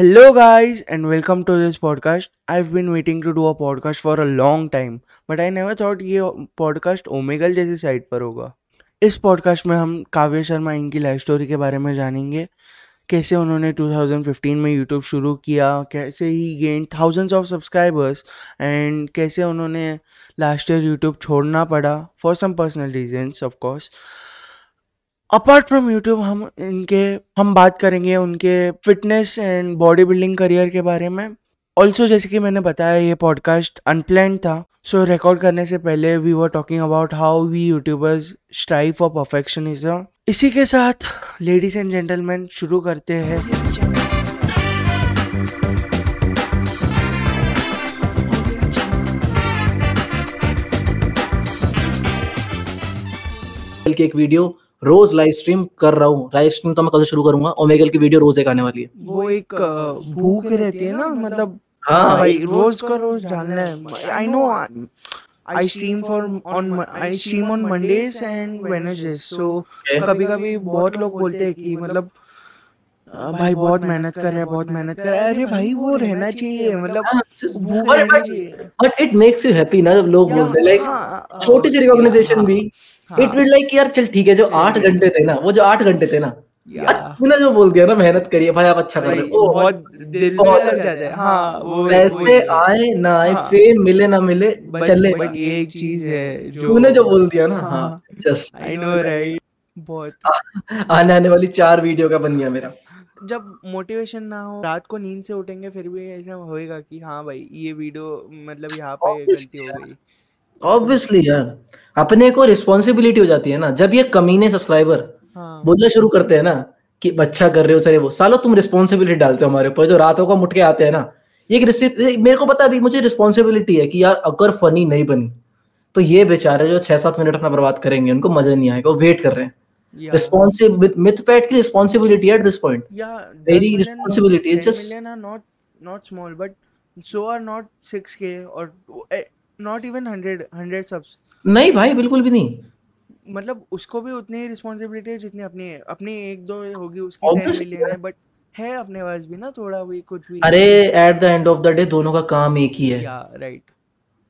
Hello, guys, and welcome to this podcast. I've been waiting to do a podcast for a long time, but I never thought ये podcast Omegle जैसी site पर होगा। इस podcast में हम काव्य शर्मा इनकी लाइफ स्टोरी के बारे में जानेंगे। कैसे उन्होंने 2015 में यूट्यूब शुरू किया कैसे he gain thousands of subscribers and कैसे उन्होंने लास्ट ईयर यूट्यूब छोड़ना पड़ा for some personal reasons of course apart from YouTube हम इनके हम बात करेंगे उनके fitness and body building career के बारे में। ऑल्सो जैसे कि मैंने बताया ये पॉडकास्ट अनप्लान था। सो so, रिकॉर्ड करने से पहले we were talking about how we YouTubers strive for perfectionism इसी के साथ लेडीज़ एंड जेंटलमैन शुरू करते हैं। की एक वीडियो रोज लाइव स्ट्रीम कर रहा हूँ। लाइव स्ट्रीम तो मैं कल शुरू करूँगा। ओमेगल की वीडियो रोज एक आने वाली है। वो एक भूख रहती है ना मतलब हाँ। भाई रोज का रोज डालना है। I know I stream for on I stream on Mondays and Wednesdays so कभी कभी बहुत लोग बोलते हैं कि मतलब भाई बहुत मेहनत कर रहे हैं बहुत मेहनत कर रहे हैं। अरे भाई वो रहना चाहिए मतलब but it makes you happy ना जब लोग बोलते लाइक हाँ, छोटी सी हाँ, रिकॉग्नाइजेशन भी। हाँ, इट विल लाइक यार चल ठीक है जो आठ घंटे थे ना वो जो आठ घंटे थे ना तूने जो बोल दिया ना मेहनत करिए भाई आप अच्छा कर रहे हो। बहुत दिल बहुत लग जाता है हाँ वो पैसे आए ना आए हाँ। फेम मिले ना मिले चले। बट ये एक चीज़ है जो तूने जो बोल दिया ना हाँ हाँ। जस्ट आई नो राइट बहुत। आने आने वाली चार वीडियो का बन गया मेरा। जब मोटिवेशन ना हो रात को नींद से उठेंगे फिर भी ऐसा होएगा कि हाँ भाई ये वीडियो मतलब यहाँ पे गलती हो गई। ऑब्वियसली यार। अपने को रिस्पॉन्सिबिलिटी हो जाती है ना। जब ये कमीने सब्सक्राइबर हाँ। बोलना शुरू करते हैं ना कि अच्छा कर रहे हो सर वो सालो तुम रिस्पॉन्सिबिलिटी डालते हो हमारे ऊपर। जो रातों को मुठ के आते हैं ना ये मेरे को पता अभी मुझे रिस्पॉन्सिबिलिटी है कि यार अगर फनी नहीं बनी तो ये बेचारे जो छह सात मिनट अपना बर्बाद करेंगे उनको मज़ा नहीं आएगा वो वेट कर रहे हैं। की रिस्पॉन्सिबिलिटी एट दिस पॉइंट या Very 10 million responsibility, it's 10 just- million are not not small but so are not 6k or not even 100 100 subs. नहीं भाई बिल्कुल भी नहीं। मतलब उसको भी उतनी ही रिस्पॉन्सिबिलिटी है जितनी अपनी है अपनी एक दो होगी उसकी 10 Obviously, मिलियन है बट है अपने पास भी ना थोड़ा भी कुछ भी। अरे at the end of the day दोनों का काम एक ही है। या राइट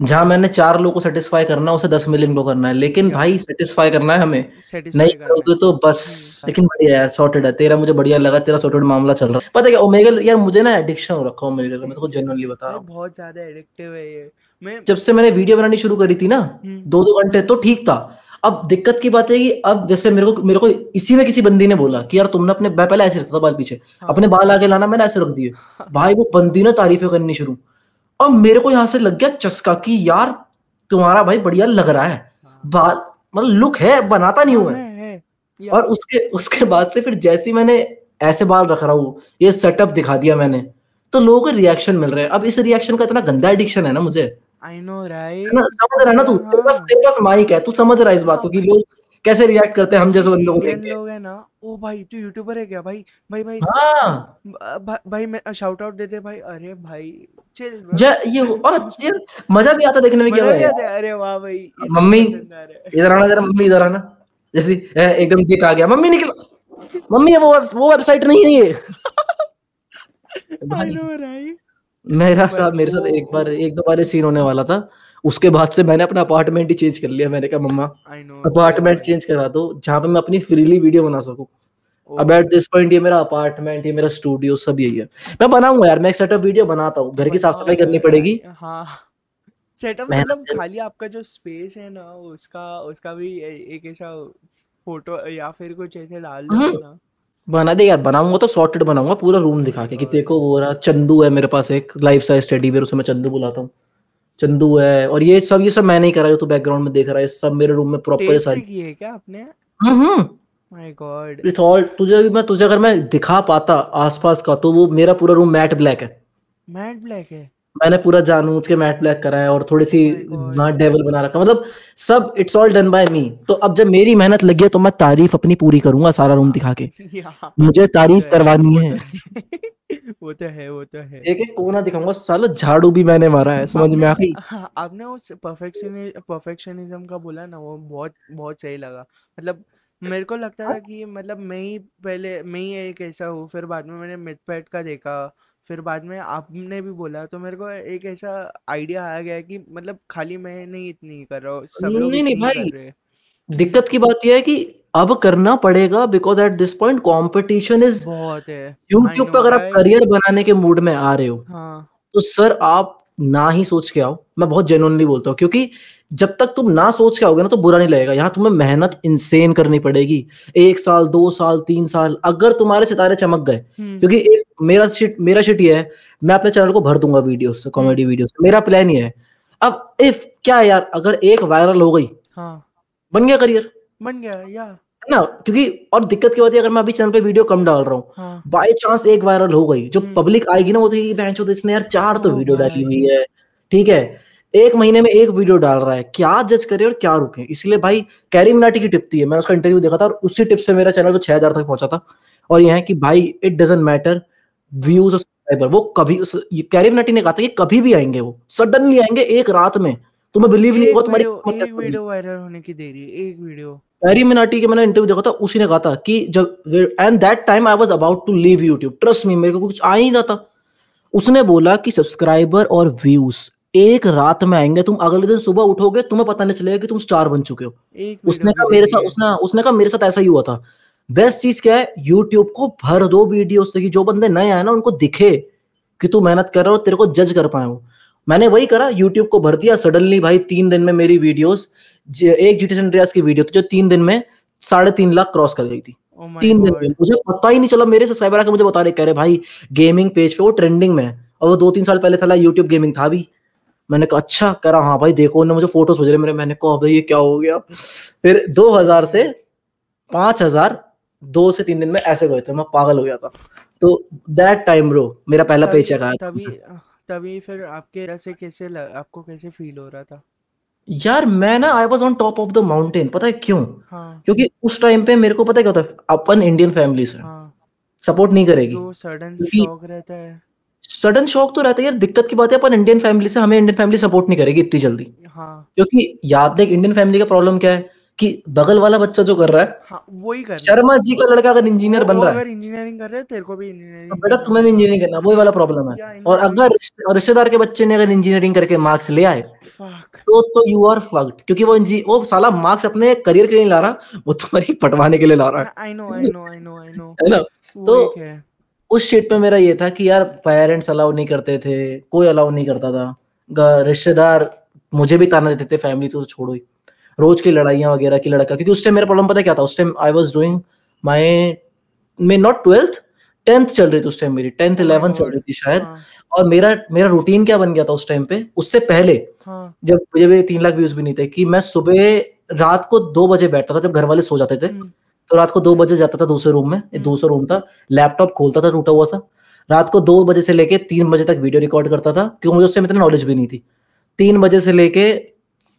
जहाँ मैंने चार लोगों को सेटिस्फाई करना है उसे दस मिलियन को करना है लेकिन भाई सेटिस्फाई करना है हमें। नहीं करोगे तो बस। लेकिन बढ़िया यार सॉर्टेड है। तेरा मुझे बढ़िया लगा तेरा सॉर्टेड मामला चल रहा। है पता है क्या ओमेगल यार मुझे ना एडिक्शन हो रखा है ओमेगल का मैं तो जेन्युइनली बता रहा हूँ। बहुत ज़्यादा एडिक्टिव है ये। मैं जब से मैंने वीडियो बनानी शुरू करी थी ना हम्म, दो दो घंटे तो ठीक था। अब दिक्कत की बात है कि अब जैसे मेरे को मेरे को इसी में किसी बंदी ने बोला कि यार तुमने अपने पहले ऐसे रखा था बाल पीछे। हाँ। अपने बाल आगे लाना मैंने ऐसे रख दिए। भाई वो बंदी ने तारीफें करनी शुरू। अब मेरे को यहाँ से लग गया चस्का कि यार तुम्हारा भाई बढ़िया लग रहा है। हाँ, बाल मतलब लुक है बनाता नहीं हुआ है, है, और उसके उसके बाद से फिर जैसे मैंने ऐसे बाल रख रहा हूँ ये सेटअप दिखा दिया मैंने तो लोगों को रिएक्शन मिल रहा है। अब इस रिएक्शन का इतना गंदा एडिक्शन है ना मुझे। है आई नो राइट ना समझ रहा है ना तू? तेरे पास। तेरे पास माइक है तू समझ रहा है इस बात को कि लोग कैसे रिएक्ट करते हैं हम जैसे बंदों को के लोग है ना ओ भाई तू यूट्यूबर है क्या भाई? भाई भाई हाँ। भा- भाई मैं शाउट आउट देते भाई अरे भाई चिल ये और यार मज़ा भी आता देखने में क्या मज़ा भी आता है अरे वाह भाई मम्मी इधर आना जरा मम्मी इधर आना। जैसे एकदम दिख आ गया मम्मी निकल। मम्मी वो वो वेबसाइट नहीं है ये। आई भाई नो राइट मेरा साथ मेरे साथ एक बार एक दो बार सीन होने वाला था। उसके बाद से मैंने अपना अपार्टमेंट ही चेंज कर लिया मैंने कहा मम्मा अपार्टमेंट चेंज करा दो जहाँ पे मैं अपनी फ्रीली वीडियो बना सकूँ। अब एट दिस पॉइंट ये मेरा अपार्टमेंट ये मेरा स्टूडियो सब यही है। मैं बनाऊँगा यार मैं एक सेटअप वीडियो बनाता हूँ घर की साफ़ सफ़ाई करनी पड़ेगी। हाँ। सेटअप मतलब खाली आपका जो स्पेस है ना उसका उसका भी एक ऐसा फ़ोटो या फिर कुछ ऐसे डाल दो हम्म। ना। बना दे यार बनाऊँगा तो सॉर्टेड बनाऊँगा पूरा रूम दिखा के। कि देखो वो रहा चंदू है मेरे पास एक लाइफ साइज़ टेडी बेयर उसे मैं चंदू बुलाता हूँ। चंदू है और ये सब ये सब मैंने ही करा जो तू बैकग्राउंड में देख रहा है सब मेरे रूम में प्रॉपर से सारी की है क्या आपने? Hmm my god it's all तुझे भी मैं तुझे अगर मैं दिखा पाता आसपास का तो वो मेरा पूरा रूम मैट ब्लैक है। मैट ब्लैक है? मैंने पूरा जानबूझ के मैट ब्लैक करा है और थोड़ी सी. वहाँ डेवल बना रखा मतलब सब it's all done by me तो अब जब मेरी मेहनत लगी है तो मैं तारीफ़ अपनी पूरी करूँगा सारा रूम दिखा के मुझे तारीफ़ करवानी है। वो तो है वो तो है। एक एक कोना दिखाऊँगा साला झाड़ू भी मैंने मारा है समझ में आ गई? हाँ, आपने उस परफेक्शनि परफेक्शनिज्म का बोला ना वो बहुत बहुत सही लगा। मतलब मेरे को लगता था कि मतलब मैं ही पहले मैं ही एक ऐसा हूँ फिर बाद में मैंने मिथपैट का देखा। फिर बाद में आपने भी बोला तो मेरे को एक ऐसा आइडिया आ गया कि मतलब खाली मैं नहीं इतनी कर रहा हूँ सब लोग नहीं नहीं भाई कर रहे हैं। दिक्कत की बात यह है कि अब करना पड़ेगा because at this point competition is बहुत है। यूट्यूब पे अगर आप करियर बनाने के मूड में आ रहे हो हाँ। तो सर आप ना ही सोच के आओ मैं बहुत जेनुअनली बोलता हूँ क्योंकि जब तक तुम ना सोच के आओगे ना तो बुरा नहीं लगेगा। यहाँ तुम्हें मेहनत इंसेन करनी पड़ेगी। एक साल दो साल तीन साल अगर तुम्हारे सितारे चमक गए। हम्म। क्योंकि एक मेरा शिट मेरा शिट ये है मैं अपने चैनल को भर दूँगा वीडियो से हम्म कॉमेडी वीडियो से मेरा प्लान ये है। अब इफ़ क्या यार अगर एक वायरल हो गई हाँ। बन गया करियर बन गया या। ना? क्योंकि और दिक्कत की बात है अगर मैं अभी चैनल पे वीडियो कम डाल रहा हूँ हाँ। बाय चांस एक वायरल हो गई जो हम्म। पब्लिक आएगी ना वो तो इसने यार चार तो वीडियो डाली हुई है। ठीक है? एक महीने में एक वीडियो डाल रहा है। क्या जज करे और क्या रुके? इसलिए भाई कैरी मिनाटी की टिप थी है। मैंने उसका इंटरव्यू देखा था और उसी टिप से मेरा चैनल को छह हज़ार तक पहुँचा था। और यह है कि भाई इट डजेंट मैटर व्यूज़ और सब्सक्राइबर वो कभी कैरी मिनाटी ने कहा था कि कभी भी आएँगे वो सडनली आएँगे एक रात में। तुम्हें बिलीव नहीं होगा तुम्हारी एक वीडियो वायरल होने की देरी है एक वीडियो। कैरी मिनाटी के मैंने इंटरव्यू देखा था उसी ने कहा था कि जब and that time I was about to leave YouTube trust me मेरे को कुछ आ ही नहीं रहा था उसने बोला कि सब्सक्राइबर और व्यूज़ एक रात में आएँगे तुम अगले दिन सुबह उठोगे तुम्हें पता नहीं चलेगा कि तुम स्टार बन चुके हो। उसने कहा मेरे साथ उसने उसने कहा मेरे साथ ऐसा ही हुआ था। बेस्ट चीज़ क्या है यूट्यूब को भर दो वीडियो से कि जो बंदे नए आए ना उनको दिखे कि तू मेहनत कर रहा हो तेरे को जज कर पाए मैंने वही करा यूट्यूब को भर दिया। सडनली भाई तीन दिन में मेरी वीडियोस एक जीटी सेंट्रियास की वीडियो थी जो तीन दिन में साढ़े तीन लाख क्रॉस कर गई थी। माय तीन दिन में। मुझे पता ही नहीं चला मेरे सब्सक्राइबर आके मुझे बता रहे कह रहे भाई गेमिंग पेज पे वो ट्रेंडिंग में है। और वो दो तीन साल पहले था यूट्यूब गेमिंग था भी। मैंने कहा अच्छा कह रहा हाँ भाई देखो उन्होंने मुझे फ़ोटोज़ भेज रहे मेरे मैंने कहा भाई ये क्या हो गया? फिर 2000 से 5000 दो से तीन दिन में ऐसे गए थे मैं पागल हो गया था। तो दैट टाइम ब्रो मेरा पहला तभी पेचेक आया तभी तभी फिर आपके ऐसे कैसे लग, आपको कैसे फील हो रहा था? यार मैं ना I was on top of the mountain पता है क्यों? हाँ। क्योंकि उस टाइम पे मेरे को पता है क्या होता है अपन इंडियन फैमिली से हाँ। सपोर्ट नहीं करेगी। जो सडन शॉक रहता है। सडन शॉक तो रहता है यार दिक्कत की बात है अपन इंडियन फैमिली से हमें इंडियन फैमिली सपोर्ट नहीं करेगी इतनी जल्दी। हाँ। क्योंकि याद देख इंडियन फैमिली का प्रॉब्लम क्या है कि बगल वाला बच्चा जो कर रहा है हाँ वही करना शर्मा जी का लड़का अगर इंजीनियर बन रहा है अगर इंजीनियरिंग कर रहे हैं तेरे को भी तो इंजीनियरिंग बेटा तुम्हें भी इंजीनियरिंग करना वही वाला प्रॉब्लम है। और अगर रिश्तेदार के बच्चे ने अगर इंजीनियरिंग करके मार्क्स ले आए तो तो यू आर फक्ड क्योंकि वो वो साला मार्क्स अपने करियर के लिए ला रहा वो तुम्हारी पटवाने के लिए ला रहा है। I know I know I know I know है ना? तो है। उस शिट पे मेरा ये था कि यार पेरेंट्स अलाउ नहीं करते थे कोई अलाउ नहीं करता था। रिश्तेदार मुझे भी ताना देते थे फैमिली तो छोड़ो ही। रोज की लड़ाइयाँ वगैरह की लड़का क्योंकि उस टाइम मेरा प्रॉब्लम पता क्या था? उस time I was doing my may not twelfth tenth चल रही थी उस टाइम मेरी टेंथ इलेवन चल रही थी शायद। हाँ। और मेरा मेरा रूटीन क्या बन गया था उस टाइम पे? उससे पहले हाँ। जब मुझे तीन लाख व्यूज़ भी नहीं थे कि मैं सुबह रात को दो बजे बैठता था जब घर वाले सो जाते थे। हम्म, तो रात को दो बजे जाता था दूसरे रूम में एक हम्म, दूसरा रूम था लैपटॉप खोलता था टूटा हुआ सा। रात को दो बजे से लेके तीन बजे तक वीडियो रिकॉर्ड करता था क्योंकि मुझे उससे इतना नॉलेज भी नहीं थी। तीन बजे से लेके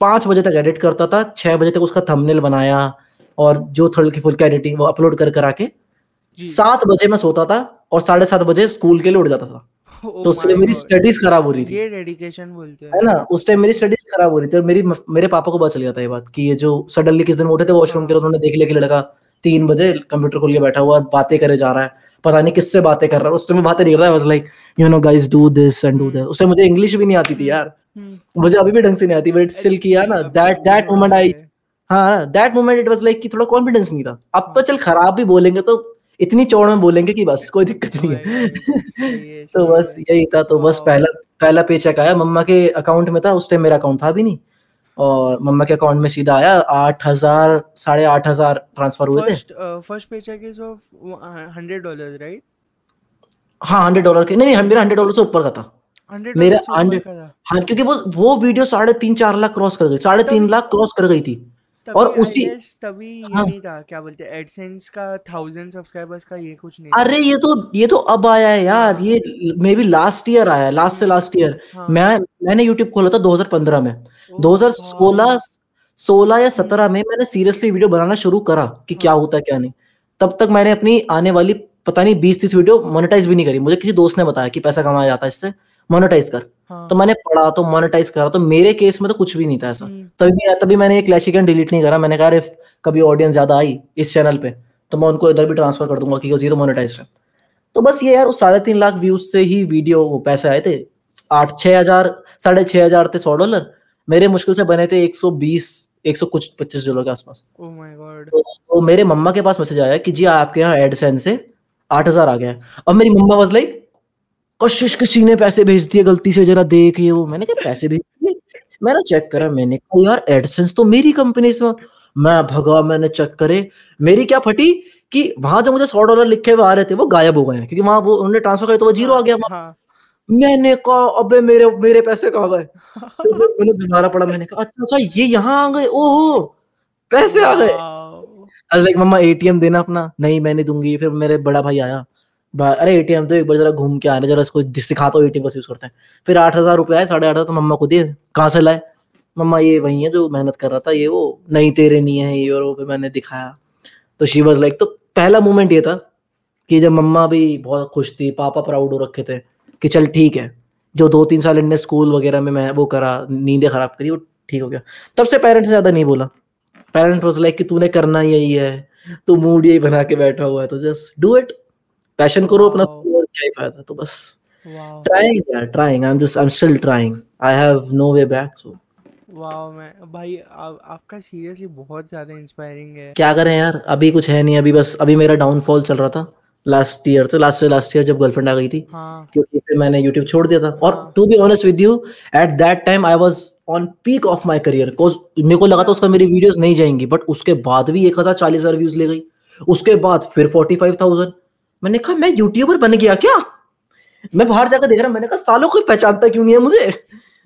पाँच बजे तक एडिट करता था छह बजे तक उसका थंबनेल बनाया और जो थोड़ी फुल की एडिटिंग वो अपलोड कर करा के सात बजे मैं सोता था और साढ़े सात बजे स्कूल के लिए उठ जाता था। ओ तो उससे मेरी स्टडीज़ खराब हो रही थी। ये डेडिकेशन बोलते हैं। है ना? उस टाइम मेरी स्टडीज़ खराब हो रही थी और मेरी मेरे पापा को पता चल गया था ये बात कि ये जो सडनली किस दिन उठे थे वॉशरूम के हाँ उन्होंने देख लिया कि लड़का तीन बजे कंप्यूटर खोल के बैठा हुआ और बातें करे जा रहा है। पता नहीं किससे बातें कर रहा है। उस टाइम बातें नहीं कर रहा was like you know guys do this and do hmm this उस टाइम मुझे इंग्लिश भी नहीं आती थी हम्म यार। हम्म मुझे अभी भी ढंग से नहीं आती बट स्टिल किया ना। दैट दैट मोमेंट आई है। हाँ that moment it was like कि थोड़ा कॉन्फिडेंस नहीं था। अब तो हाँ चल खराब भी बोलेंगे तो इतनी चौड़ में बोलेंगे कि बस कोई दिक्कत नहीं है। है तो बस यही था तो बस वाओ पहला पहला पेचेक आया। मम्मा के अकाउंट में था उस टाइम मेरा अकाउंट था भी नहीं। और मम्मा के अकाउंट में सीधा आया आठ हज़ार साढ़े आठ हज़ार ट्रांसफ़र हुए थे। First pay check is of hundred dollar right हाँ हंड्रेड डॉलर के नहीं नहीं मेरा हंड्रेड डॉलर से ऊपर का था। मेरा हंड्रेड हाँ क्योंकि वो वो वीडियो साढ़े तीन चार लाख क्रॉस कर गई साढ़े तीन लाख क्रॉस कर गई थी। और तभी आई उसी गेस तभी ये हाँ। नहीं था क्या बोलते एडसेंस का थाउज़ेंड सब्सक्राइबर्स का ये कुछ नहीं था। अरे ये तो ये तो अब आया है यार हाँ। ये मे बी लास्ट ईयर आया है लास्ट से हम्म लास्ट ईयर हाँ। मैं मैंने यूट्यूब खोला था 2015 में। ओ 2016 भाई 16 या हम्म। 17 में मैंने सीरियसली वीडियो बनाना शुरू करा कि क्या हाँ होता है क्या नहीं। तब तक मैंने अपनी आने वाली पता नहीं बीस तीस वीडियो मोनेटाइज भी नहीं करी। मुझे किसी दोस्त ने बताया कि पैसा कमाया जाता है इससे मोनेटाइज कर। तो हाँ मैंने पढ़ा तो मोनेटाइज करा तो मेरे केस में तो कुछ भी नहीं था ऐसा। हम्म। तभी तभी मैंने ये क्लैशिकन डिलीट नहीं करा। मैंने कहा अरे कभी ऑडियंस ज़्यादा आई इस चैनल पे तो मैं उनको इधर भी ट्रांसफ़र कर दूँगा क्योंकि ये तो मोनेटाइज है। तो बस ये यार उस साढ़े तीन लाख व्यूज़ से ही वीडियो पैसे आए थे आठ छह हज़ार साढ़े छह हज़ार थे सौ डॉलर मेरे मुश्किल से बने थे एक सौ बीस एक सौ कुछ पच्चीस डॉलर के आसपास। ओ तो, तो मेरे मम्मा के पास मैसेज आया कि जी आपके यहाँ एडसेंस से आठ हज़ार आ गया अब मेरी मम्मा वाज लाइक कशिश किसी ने पैसे भेज दिए गलती से जरा देख ये वो। मैंने कहा पैसे भेज दिए? मैंने चेक करा मैंने कहा यार एडसेंस तो मेरी कंपनी से मैं भगा मैंने चेक करे। मेरी क्या फटी कि वहाँ जो मुझे सौ डॉलर लिखे हुए आ रहे थे वो गायब हो गए। क्योंकि वहाँ वो उन्होंने ट्रांसफ़र किया तो वो ज़ीरो आ गया हाँ। मैंने कहा अबे मेरे मेरे पैसे कहाँ गए? तो मैंने दोबारा पढ़ा मैंने कहा अच्छा अच्छा ये यहाँ आ गए। ओहो पैसे आ गए। लाइक मम्मा एटीएम देना अपना। नहीं मैंने दूँगी। फिर मेरे बड़ा भाई आया। अरे एटीएम तो एक बार जरा घूम के आना जरा इसको सिखा तो एटीएम कैसे यूज़ करते हैं। फिर आठ हज़ार रुपए आए साढ़े आठ हज़ार तो मम्मा को दिए कहाँ से लाए? मम्मा, ये वही है जो मेहनत कर रहा था, ये वो, नहीं तेरे नहीं है, ये और वो मैंने दिखाया। तो शी वाज लाइक तो पहला मोमेंट ये था कि जब मम्मा भी बहुत खुश थी, पापा प्राउड हो रखे थे कि चल ठीक है। जो दो तीन साल इनने स्कूल वगैरह में मैं वो करा, नींदें खराब करी, वो ठीक हो गया। तब से पेरेंट्स से ज़्यादा नहीं बोला। पेरेंट्स वाज लाइक कि तूने करना यही है, तू मूड यही बना के बैठा हुआ है तो जस्ट डू इट पैशन करो अपना क्या ही फ़ायदा तो बस। ट्राइंग यार trying I am just I am still trying I have no way back so वाह मैं भाई आ, आपका सीरियसली बहुत ज़्यादा इंस्पायरिंग है। क्या करें यार अभी कुछ है नहीं अभी बस अभी मेरा डाउनफॉल चल रहा था। लास्ट ईयर तो लास्ट से लास्ट ईयर जब गर्लफ्रेंड आ गई थी। हाँ। क्योंकि फिर मैंने YouTube छोड़ दिया था। और। To be honest with you at that time I was on peak of my career cause मेरे को लगा था उसका मेरी वीडियोस नहीं जाएँगी बट उसके बाद भी एक हज़ार चालीस हज़ार व्यूज़ ले गई। उसके बाद फिर फोर्टी फाइव थाउज़ेंड मैंने कहा मैं यूट्यूबर बन गया क्या? मैं बाहर जाकर देख रहा मैंने कहा सालों कोई पहचानता क्यों नहीं है मुझे?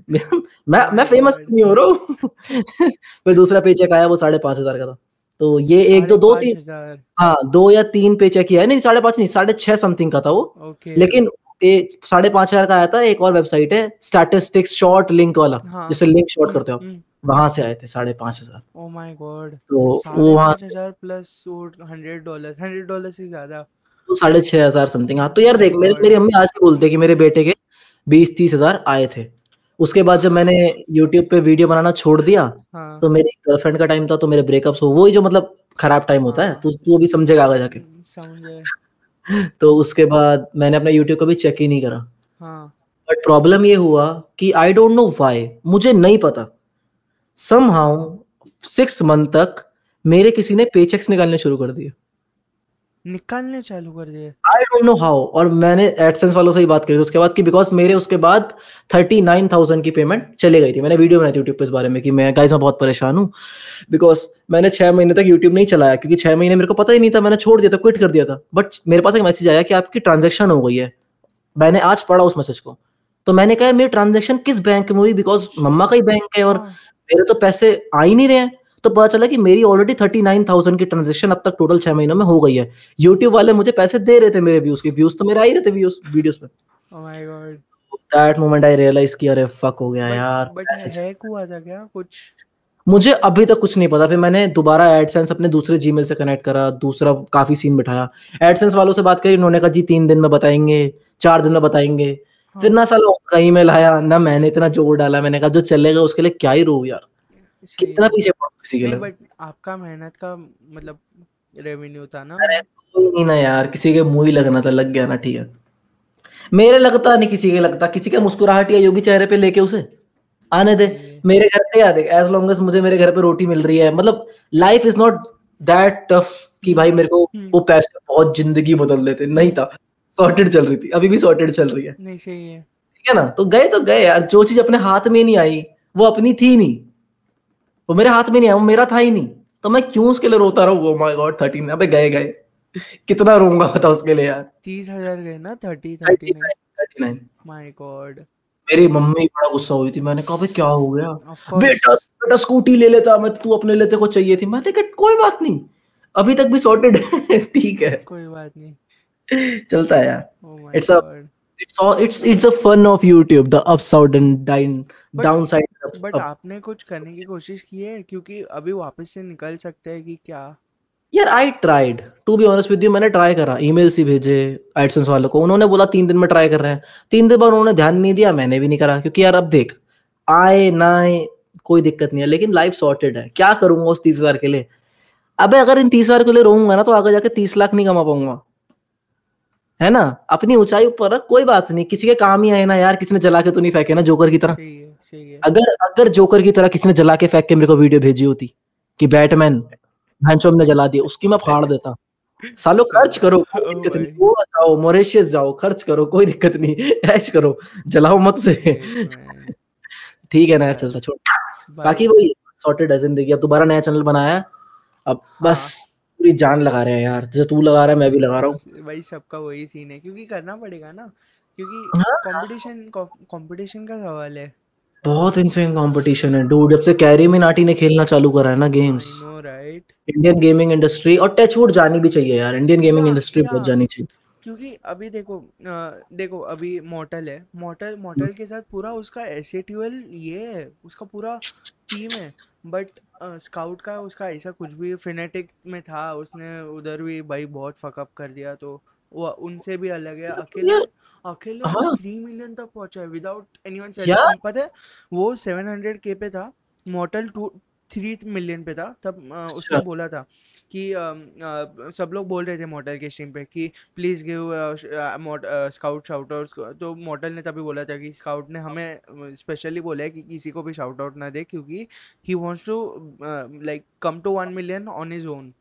मैं मैं फ़ेमस नहीं हो रहा हूँ। फिर दूसरा पेचेक आया वो साढ़े पाँच हज़ार का था। तो ये एक दो दो तीन हाँ दो या तीन पे चेक किया है नहीं साढ़े पाँच नहीं साढ़े छह समथिंग का था वो। लेकिन साढ़े पाँच हज़ार का आया था एक और वेबसाइट है स्टैटिस्टिक्स शॉर्ट लिंक वाला हाँ। जिससे लिंक शॉर्ट करते हो आप। हम्म, वहाँ से आए थे साढ़े पाँच हज़ार। ओ माय गॉड तो वो वहाँ हज़ार plus hundred dollar hundred dollar से ज़्यादा। तो साढ़े छह हज़ार समथिंग हाँ तो यार देख मेरे मेरी मम्मी आज भी बोलते कि मेरे बेटे के बीस तीस हज़ार आए थे। उसके बाद जब मैंने यूट्यूब पे वीडियो बनाना छोड़ दिया हाँ। तो मेरी गर्लफ्रेंड का टाइम था तो मेरे ब्रेकअप्स हो वही जो मतलब खराब टाइम होता है हाँ। तू तू अभी समझेगा आगे जाके। तो उसके बाद मैंने अपना यूट्यूब कभी चेक ही नहीं करा। हाँ। बट प्रॉब्लम ये हुआ कि आई डोंट नो व्हाई मुझे नहीं पता। समहाउ सिक्स मंथ तक मेरे किसी ने पेचेक्स निकालने शुरू कर दिए। निकालने चालू कर दिए। आई डोंट नो हाउ और मैंने एडसेंस वालों से ही बात करी थी उसके बाद कि बिकॉज़ मेरे उसके बाद थर्टी नाइन थाउज़ेंड की पेमेंट चले गई थी। मैंने वीडियो बनाई थी यूट्यूब पे इस बारे में कि मैं गाइस मैं बहुत परेशान हूँ बिकॉज़ मैंने छह महीने तक यूट्यूब नहीं चलाया क्योंकि छह महीने मेरे को पता ही नहीं था मैंने छोड़ दिया था क्विट कर दिया था। बट मेरे पास एक मैसेज आया कि आपकी ट्रांजेक्शन हो गई है। मैंने आज पढ़ा उस मैसेज को। तो मैंने कहा मेरी ट्रांजेक्शन किस बैंक में हुई? बिकॉज़ मम्मा का ही बैंक है और हाँ, मेरे तो पैसे आ ही नहीं रहे हैं। तो पता चला कि मेरी ऑलरेडी थर्टी नाइन थाउज़ेंड की ट्रांजेक्शन अब तक टोटल छह महीनों में हो गई है। यूट्यूब वाले मुझे पैसे दे रहे थे मेरे व्यूज़ के। व्यूज़ तो मेरे आ ही रहे थे व्यूज़ वीडियोस पे। Oh my god. That moment I realise कि अरे फक हो गया यार। बट हैक हुआ था क्या कुछ? मुझे अभी तक कुछ नहीं पता। फिर मैंने दोबारा एडसेंस अपने दूसरे जीमेल से कनेक्ट करा दूसरा काफ़ी सीन बिठाया। एडसेंस वालों से बात करी उन्होंने कहा जी तीन दिन में बताएँगे चार दिन में बताएँगे। फिर हाँ ना साला उनका ईमेल आया ना मैंने इतना ज़ोर डाला। मैंने कहा जो चलेगा उसके लिए क्या ही रो यार। कितना पीछे पड़ो किसी के लिए? बट आपका मेहनत का मतलब रेवेन्यू था ना। अरे कोई नहीं ना यार किसी के मुँह ही लगना था लग गया ना ठीक है। मेरे लगता नहीं किसी के लगता किसी का मुस्कुराहट या योगी चेहरे पे लेके उसे। आने दे मेरे घर पे याद है एज लॉन्ग एज मुझे मेरे घर पे रोटी मिल रही है। मतलब life is not that tough कि भाई मेरे को हम्म। वो पैसे बहुत ज़िंदगी बदल देते नहीं था। सॉर्टेड चल रही थी अभी भी सॉर्टेड चल रही है। नहीं सही है। ठीक है ना? तो गए तो गए यार जो चीज़ अपने हाथ में नहीं आई वो अपनी थी नहीं। वो मेरे हाथ में नहीं आया वो मेरा था ही नहीं। तो मैं क्यों उसके लिए रोता रहूँ? माय गॉड थर्टीन अबे गए गए। कितना रोऊँगा बता उसके लिए यार। तीस हज़ार गए ना thirty thirty nine my god मेरी मम्मी बड़ा गुस्सा हुई थी मैंने कहा भाई क्या हो गया? बेटा बेटा स्कूटी ले लेता मैं तू अपने लेते को चाहिए थी। मैंने कहा कोई बात नहीं अभी तक भी सॉर्टेड है ठीक है। कोई बात नहीं। चलता है यार। A- god it's it's it's a fun of YouTube the upside and down side but आपने कुछ करने की कोशिश की है? क्योंकि अभी वापस से निकल सकते हैं कि क्या? यार I tried to be honest with you मैंने ट्राई करा। ईमेल्स ही भेजे एडसेंस वालों को। उन्होंने बोला तीन दिन में ट्राई कर रहे हैं। तीन दिन बाद उन्होंने ध्यान नहीं दिया मैंने भी नहीं करा। क्योंकि यार अब देख आए ना आए कोई दिक्कत नहीं है। लेकिन लाइफ सॉर्टेड है। क्या करूँगा उस तीस हज़ार के लिए? अबे अगर इन तीस हज़ार के लिए रहूँगा ना तो आगे जाके तीस लाख नहीं कमा पाऊँगा। है ना? अपनी ऊंचाई ऊपर रख कोई बात नहीं। किसी के काम ही आए ना यार किसी ने जला के तो नहीं फेंके ना जोकर की तरह। अगर अगर जोकर की तरह किसी ने जला के फेंक के मेरे को वीडियो भेजी होती कि बैटमैन भैंसो ने जला दिया उसकी मैं फाड़ देता। सालो खर्च करो कोई दिक्कत नहीं। गोवा जाओ मॉरिशियस जाओ खर्च करो कोई दिक्कत नहीं। ऐश करो जलाओ मत से ठीक है ना यार चलता छोड़। बाकी वही सॉर्टेड है ज़िंदगी अब दोबारा नया चैनल बनाया अब बस पूरी जान लगा रहे हैं यार जैसे तू लगा रहा है मैं भी लगा रहा हूँ। भाई सबका वही सीन है क्योंकि करना पड़ेगा ना क्योंकि हाँ। कंपटीशन कंपटीशन का सवाल है। बहुत इंसेन कंपटीशन है डूड जब से कैरी मिनाटी ने खेलना चालू करा है ना games right Indian gaming industry और टचवुड जानी भी चाहिए यार। इंडियन गेमिंग इंडस्ट्री बहुत जानी चाहिए। क्योंकि अभी देखो अ, देखो अभी मॉर्टल है। मॉर्टल मॉर्टल के साथ पूरा उसका एसेट्यूअल ये है उसका पूरा टीम है। बट स्काउट का उसका ऐसा कुछ भी फिनेटिक में था उसने उधर भी भाई बहुत फकअप कर दिया तो वो उनसे भी अलग है। अकेले अकेले थ्री मिलियन तक पहुँचा है विदाउट एनीवन सेलिंग पता है वो सेवन हंड्रेड के पे था मॉर्टल टू थ्री मिलियन पे था। तब उसने अच्छा। बोला था कि अम, अ, सब लोग बोल रहे थे मॉडल के स्ट्रीम पे कि please give scout shout out तो मॉडल ने तभी बोला था कि स्काउट ने हमें स्पेशली बोला है कि किसी को भी शाउट आउट ना दे क्योंकि he wants to like come to one million on his own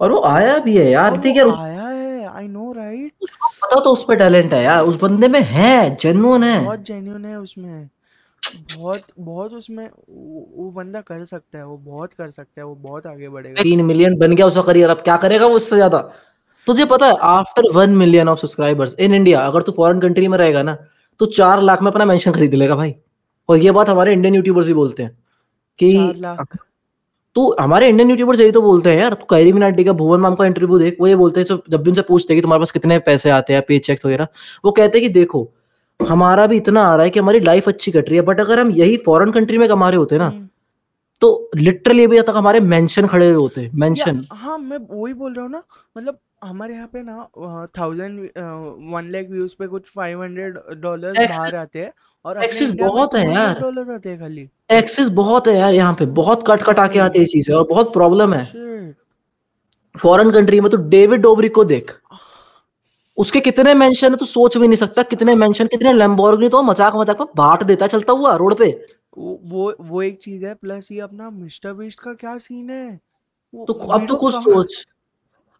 और वो आया भी है यार देख यार आया है। आई नो राइट पता तो उस पे टैलेंट है यार। उस बंदे में है जेन्युइन है। बहुत जेन्यून है उसमें। बहुत बहुत उसमें वो, बंदा कर सकता है वो बहुत कर सकता है वो बहुत आगे बढ़ेगा। तीन मिलियन बन गया उसका करियर अब क्या करेगा वो उससे ज़्यादा? तुझे पता है after one million of subscribers in India अगर तू फॉरेन कंट्री में रहेगा ना तो चार लाख में अपना मेंशन खरीद लेगा भाई। और ये बात हमारे इंडियन यूट्यूबर्स ही बोलते हैं कि तू हमारे इंडियन यूट्यूबर्स यही तो बोलते हैं यार तू कैरी मिनाटी का भुवन माम का इंटरव्यू देख वो ये बोलते हैं जब भी उनसे पूछते हैं कि तुम्हारे पास कितने पैसे आते हैं पे चेक वगैरह वो कहते हैं कि देखो हमारा भी इतना आ रहा है कि हमारी लाइफ अच्छी कट रही है बट अगर हम यही फॉरेन कंट्री में कमा रहे होते ना हम्म, तो लिटरली अभी तक हमारे मेंशन खड़े हुए होते मेंशन हाँ मैं वही बोल रहा हूँ ना मतलब हमारे यहाँ पे ना थाउज़ेंड वन लाख व्यूज़ पे कुछ फाइव हंड्रेड डॉलर बाहर आते हैं और एक्सेस बहुत है यार। डॉलर्स आते हैं खाली? एक्सेस बहुत है यार यहाँ पे। बहुत कट कटा के आती है चीज़ें और बहुत प्रॉब्लम है। फॉरेन कंट्री में तो डेविड डोबरिक को देख। उसके कितने मेंशन है तू सोच भी नहीं सकता। कितने मेंशन कितने लैम्बोर्गिनी तो मज़ाक मज़ाक में बांट देता चलता हुआ रोड पे। वो वो वो एक चीज़ है प्लस ये अपना मिस्टर बीस्ट का क्या सीन है? तो अब तो कुछ सोच।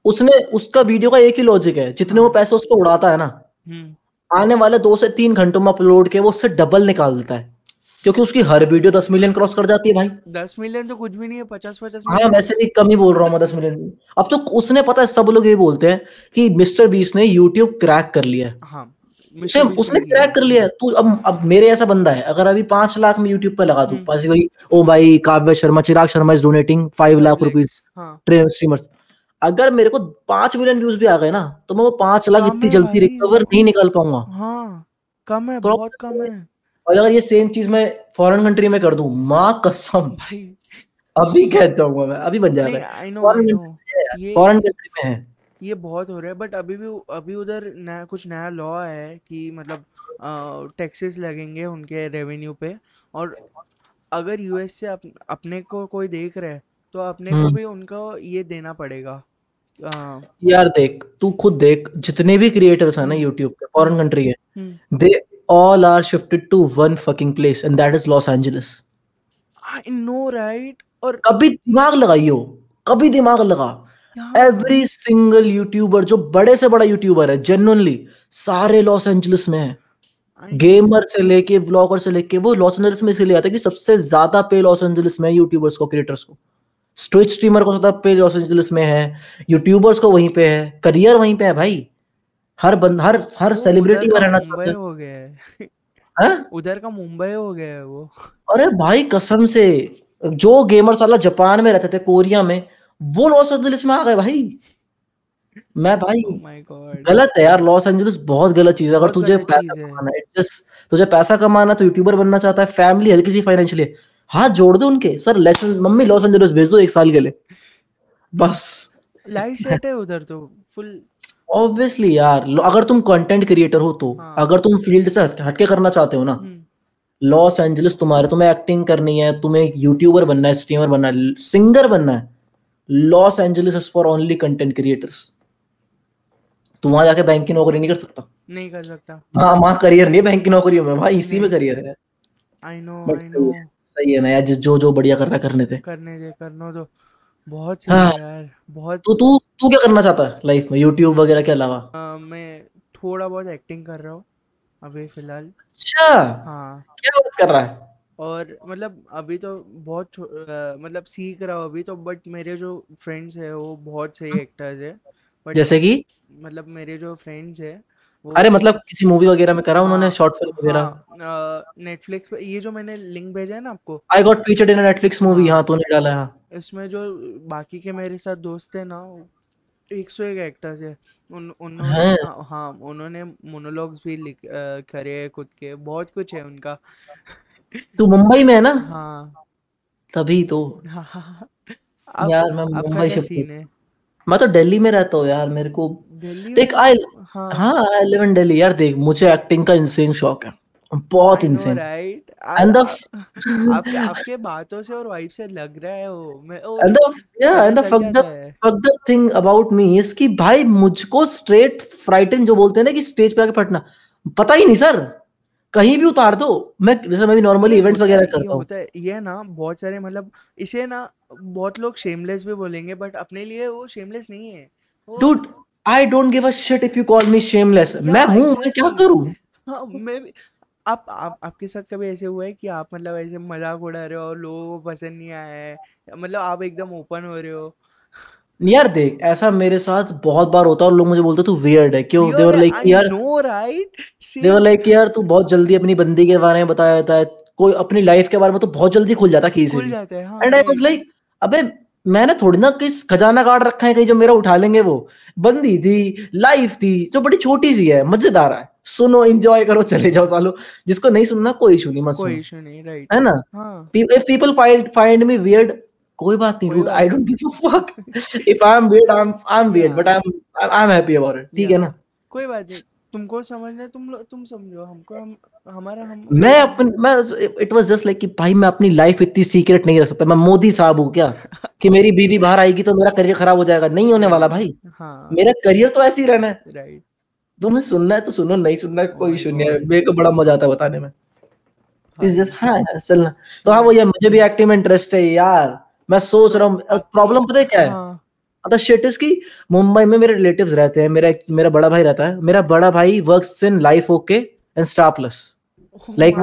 उसने उसका वीडियो का एक ही लॉजिक है। जितने वो हाँ। पैसे उस पर उड़ाता है ना। हम्म। आने वाले दो से तीन घंटों में अपलोड के वो उससे डबल निकाल देता है। क्योंकि उसकी हर वीडियो दस मिलियन क्रॉस कर जाती है भाई। दस मिलियन तो कुछ भी नहीं है पचास पचास हाँ वैसे भी कम ही बोल रहा हूँ मैं दस मिलियन अब तो उसने पता है सब लोग ये बोलते हैं कि मिस्टर बीस ने यूट्यूब क्रैक कर लिया है। हाँ उसे उसने क्रैक कर लिया है। तू अब अब मेरे ऐसा बंदा है अगर अभी पाँच लाख में यूट्यूब पे लगा दूँ हम्म। पास वही ओ भाई Kavya Sharma Chirag Sharma is donating five lakh rupees हाँ। ट्रेन स्ट्रीमर्स अगर मेरे को पाँच मिलियन व्यूज़ भी आ गए ना तो मैं वो पाँच लाख इतनी जल्दी रिकवर नहीं निकाल पाऊँगा। हाँ कम है बहुत कम है। और अगर ये सेम चीज़ मैं फॉरेन कंट्री में कर दूँ माँ कसम। भाई। अभी कह जाऊँगा मैं अभी बन जाएगा। फॉरेन कंट्री में है ये बहुत हो रहा है बट अभी भी अभी उधर नया कुछ नया लॉ है कि मतलब टैक्सेस लगेंगे उनके रेवेन्यू पे। और अगर यूएस से अप, अपने को कोई देख रहा है तो अपने को हम्म। भी उनको ये देना पड़ेगा। यार देख तू खुद देख जितने भी क्रिएटर्स हैं ना हम्म। यूट्यूब पे फॉरेन हम्म कंट्री है हम्म। they all are shifted to one fucking place and that is Los Angeles. I know right और कभी दिमाग लगाइयो कभी दिमाग लगा। एवरी सिंगल यूट्यूबर जो बड़े से बड़ा यूट्यूबर है जेन्युइनली सारे लॉस एंजलिस में है। गेमर से लेके ब्लॉगर से लेके वो लॉस एंजलिस में इसलिए आता है कि सबसे ज़्यादा पे लॉस एंजलिस में यूट्यूबर्स को क्रिएटर्स को। स्ट्रीट स्ट्रीमर को ज़्यादा पे लॉस एंजलिस में है। यूट्यूबर्स को वहीं पे है। करियर वहीं पे है भाई। हर बंद हर हर सेलिब्रिटी में रहना चाहता हो। गया है? उधर का मुंबई हो गया है वो। अरे भाई कसम से। जो गेमर साला जापान में रहते थे कोरिया में वो लॉस एंजलिस में आ गए भाई। मैं भाई गॉड गलत है यार। लॉस एंजलिस बहुत गलत चीज़ है। अगर तुझे पैसा कमाना है तुझे पैसा कमाना तो यूट्यूबर बनना चाहता है। फैमिली हल्की सी फाइनेंशियली हाथ जोड़ दो उनके। सर मम्मी लॉस एंजलिस भेज दो एक साल के लिए। बस। लाइफ सेट है उधर तो फुल ऑब्वियसली यार अगर तुम कंटेंट क्रिएटर हो तो हाँ। अगर तुम फ़ील्ड से हटके करना चाहते हो ना हम्म। लॉस एंजलिस तुम्हारे तुम्हें एक्टिंग करनी है तुम्हें यूट्यूबर बनना है स्ट्रीमर बनना है सिंगर बनना है Los Angeles is for only content creators तू वहाँ जाके बैंक की नौकरी नहीं कर सकता। नहीं कर सकता। हाँ वहाँ करियर नहीं बैंक की नौकरी में भाई इसी में करियर है। आई नो आई नो सही है ना यार जो जो बढ़िया कर रहा है करने थे करने दे करने दो। बहुत सही हाँ। यार बहुत तो तू तू क्या करना चाहता है लाइफ में यूट्यूब वगैरह के अलावा? मैं थोड़ा बहुत एक्टिंग कर रहा हूँ अभी फ़िलहाल। अच्छा। हाँ। क्या बात कर रहा है? और मतलब अभी तो बहुत अ, मतलब सीख रहा हूँ अभी तो बट मेरे जो फ्रेंड्स है वो बहुत सही एक्टर्स है। बट जैसे कि? मतलब मेरे जो फ्रेंड्स है अरे मतलब किसी मूवी वगैरह में करा उन्होंने हाँ शॉर्ट फ़िल्म वगैरह? हाँ नेटफ्लिक्स पे ये जो मैंने लिंक भेजा है ना आपको। I got featured in Netflix movie हाँ। तूने डाला है। हाँ इसमें जो बाकी के मेरे साथ दोस्त है ना एक सौ एक एक्टर्स है। उन उन्होंने हैं। उन्होंने मोनोलॉग्स भी लिख करे हैं खुद के बहुत कुछ है उनका। तू मुंबई में है ना? हाँ। तभी तो। हाँ। यार मैं मुंबई शिफ्ट मैं तो दिल्ली में रहता हूँ यार मेरे को देख आई हाँ। हाँ आई लिव इन दिल्ली यार देख मुझे एक्टिंग का इंसेन शौक है। बहुत इंसेन राइट एंड द आपके आपके बातों से और वाइब से लग रहा है वो। मैं एंड द या एंड द जाता है। Fucked up thing about me is कि भाई मुझको स्ट्रेट फ्राइटन जो बोलते हैं ना कि स्टेज पे आके फटना पता ही नहीं सर। कहीं भी उतार दो। मैं जैसे मैं भी नॉर्मली इवेंट्स वगैरह करता हूँ। ये ना बहुत सारे मतलब इसे ना बहुत लोग शेमलेस भी बोलेंगे बट अपने लिए वो शेमलेस नहीं है। Dude I don't give a shit if you call me shameless मैं हूँ मैं क्या करूँ? हाँ मैं भी आप आप आपके साथ कभी ऐसे हुआ है कि आप मतलब ऐसे मज़ाक उड़ा रहे हो और लोगों को पसंद नहीं आया है? मतलब आप एकदम ओपन हो रहे हो? यार देख ऐसा मेरे साथ बहुत बार होता है और लोग मुझे बोलते तू वियर्ड है क्यों? दे वर लाइक यार no right they were like यार तू बहुत जल्दी अपनी बंदी के बारे में बताया जाता है। कोई अपनी लाइफ के बारे में तो बहुत जल्दी खुल जाता है किसी एंड आई वाज लाइक अबे मैंने थोड़ी ना किस खजाना काट रखा है कहीं जो मेरा उठा लेंगे वो। बंदी थी लाइफ थी जो बड़ी छोटी सी है मज़ेदार है। सुनो एंजॉय करो चले जाओ सालो। जिसको नहीं सुनना कोई इशू नहीं मत कोई इशू नहीं राइट है ना? If people find find me weird कोई बात नहीं dude I don't give a fuck if I am weird I am I am weird but I am I am happy about it ठीक है ना? कोई बात नहीं। तुमको समझना है तुम तुम समझो हमको हम हमारा हम मैं अपन मैं इट वाज जस्ट लाइक कि भाई मैं अपनी लाइफ इतनी सीक्रेट नहीं रख सकता मैं मोदी साहब हूँ क्या? कि मेरी बीवी बाहर आएगी तो मेरा करियर खराब हो जाएगा? नहीं होने वाला भाई। हाँ। मेरा करियर तो ऐसे ही रहना है। राइट तुम्हें सुनना है तो सुनो नहीं सुनना है कोई इशू नहीं है। मेरे को बड़ा मज़ा आता है बताने में। इट्स भाई जस्ट हाँ चलना। तो हाँ वो यार मुझे भी एक्टिंग में इंटरेस्ट है यार। मैं सोच तो रहा हूँ प्रॉब्लम पता है क्या है। द शिट इज़ कि मुंबई में मेरे रिलेटिव्स रहते हैं मेरा मेरा बड़ा भाई रहता है मेरा बड़ा भाई works in life okay and Star Plus like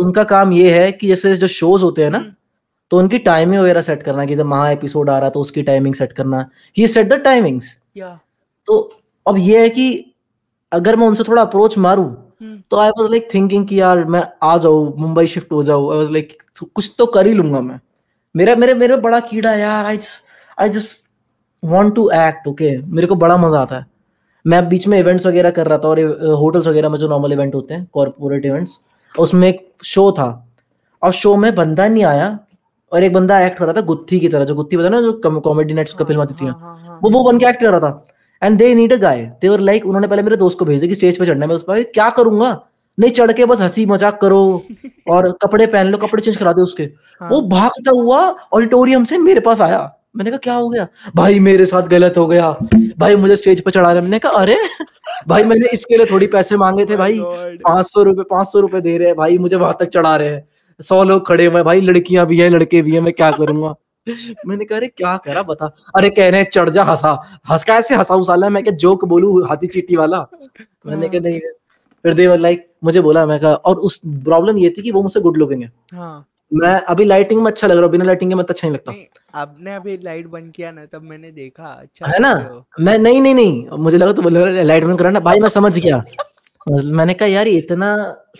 उनका काम ये है कि जैसे जो शोज़ होते हैं ना हम्म तो उनकी टाइमिंग वगैरह सेट करना कि जब महा एपिसोड आ रहा तो उसकी टाइमिंग सेट करना। ही सेट द टाइमिंग्स या तो अब ये है कि अगर मैं उनसे थोड़ा अप्रोच मारूं हम्म तो आई वाज लाइक थिंकिंग कि यार मैं आ जाऊँ मुंबई शिफ्ट हो जाऊँ। आई वाज लाइक कुछ तो कर ही लूँगा मैं। मेरा मेरे मेरे बड़ा कीड़ा यार I just I just want to act okay मेरे को बड़ा मज़ा आता है। मैं बीच में इवेंट्स वगैरह कर रहा था और होटल्स वगैरह में जो नॉर्मल इवेंट होते हैं कॉर्पोरेट इवेंट्स उसमें एक शो था। और शो में बंदा नहीं आया और एक बंदा एक्ट कर रहा था गुत्थी की तरह जो गुत्थी है ना जो कॉमेडी नाइट्स का हाँ फ़िल्म आती थी। हाँ हाँ हाँ। वो वो बन के एक्ट कर रहा था। And they need a guy they were like उन्होंने पहले मेरे दोस्त को भेज दिया कि स्टेज पे चढ़ना है। मैं उस पर क्या करूँगा? नहीं चढ़ के बस हँसी मज़ाक करो और कपड़े पहन लो कपड़े चेंज करा दो उसके। वो हाँ भागता हुआ ऑडिटोरियम से मेरे पास आया। मैंने कहा क्या हो गया? भाई मेरे साथ गलत हो गया। भाई मुझे स्टेज पर चढ़ा रहे मैंने कहा अरे भाई मैंने इसके लिए थोड़ी पैसे मांगे थे भाई। पाँच सौ रुपए पाँच सौ रुपए दे रहे हैं। भाई मुझे वहाँ तक चढ़ा रहे हैं। सौ लोग खड़े हुए भाई लड़कियाँ भी हैं लड़के भी हैं मैं क्या करूँगा? मैंने कहा अरे क्या करा बता। अरे कह रहे चढ़ जा हंसा। हंस कैसे हंसा उसाला मैं क्या जोक बोलू हाथी चीटी वाला? मैंने कहा नहीं फिर देवर लाइक मुझे बोला मैं कहा और उस प्रॉब्लम ये थी कि वो मुझसे गुड लुकिंग है। हाँ। मैं अभी लाइटिंग में अच्छा लग रहा हूँ बिना लाइटिंग के मैं तो अच्छा नहीं लगता आपने अभी लाइट बंद किया ना तब मैंने देखा अच्छा है ना? मैं नहीं नहीं नहीं मुझे लगा तो बोले लाइट बंद कराना भाई मैं समझ गया। मैंने कहा यार इतना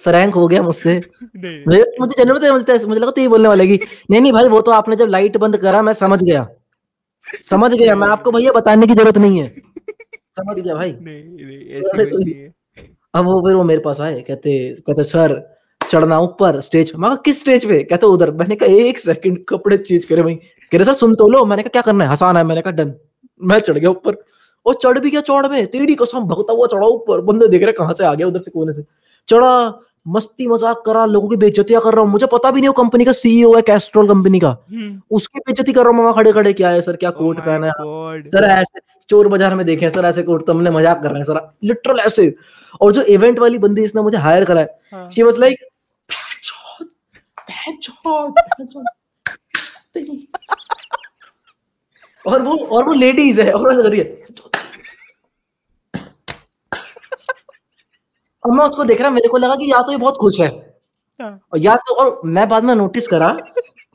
फ्रैंक हो गया मुझसे। मुझे जनरल में समझता है मुझे लगा तो ये बोलने वाला कि नहीं नहीं भाई वो तो आपने जब लाइट बंद करा मैं समझ गया। समझ गया मैं आपको भैया बताने की ज़रूरत नहीं है। समझ गया भाई। नहीं नहीं ऐसी तो नहीं है। अब वो फिर वो मेरे पास आए कहते कहते सर चढ़ना ऊपर स्टेज पे। मैं किस स्टेज पे? कहते उधर। मैंने कहा एक सेकंड कपड़े चेंज करे भाई कह रहे सर सुन तो लो। मैंने कहा क्या करना है? हंसाना है। मैंने कहा डन। मैं चढ़ गया ऊपर। और चढ़ भी गया चौड़ में। तेरी कसम भगता हुआ चढ़ा ऊपर। बंदे देख रहे कहाँ से आ गया उधर से कोने से। चढ़ा। मस्ती मज़ाक करा। लोगों की बेइज्जतियाँ कर रहा हूँ। मुझे पता भी नहीं वो कंपनी का सीईओ है कैस्ट्रोल कंपनी का। हम्म। उसकी बेइज्जती कर रहा हूँ वहाँ खड़े खड़े क्या है सर? क्या ओ कोट माय पहना है? सर ऐसे चोर बाज़ार में देखे सर ऐसे कोट तो हमने मज़ाक कर रहे हैं। सर लिटरल ऐसे। और जो इवेंट वाली बंदी इसने मुझे हायर करा हाँ शी वाज लाइक और वो और वो लेडीज़ है और ऐसा कर रही है और मैं उसको देख रहा मेरे को लगा कि या तो ये बहुत खुश है। हाँ। और या तो और मैं बाद में नोटिस करा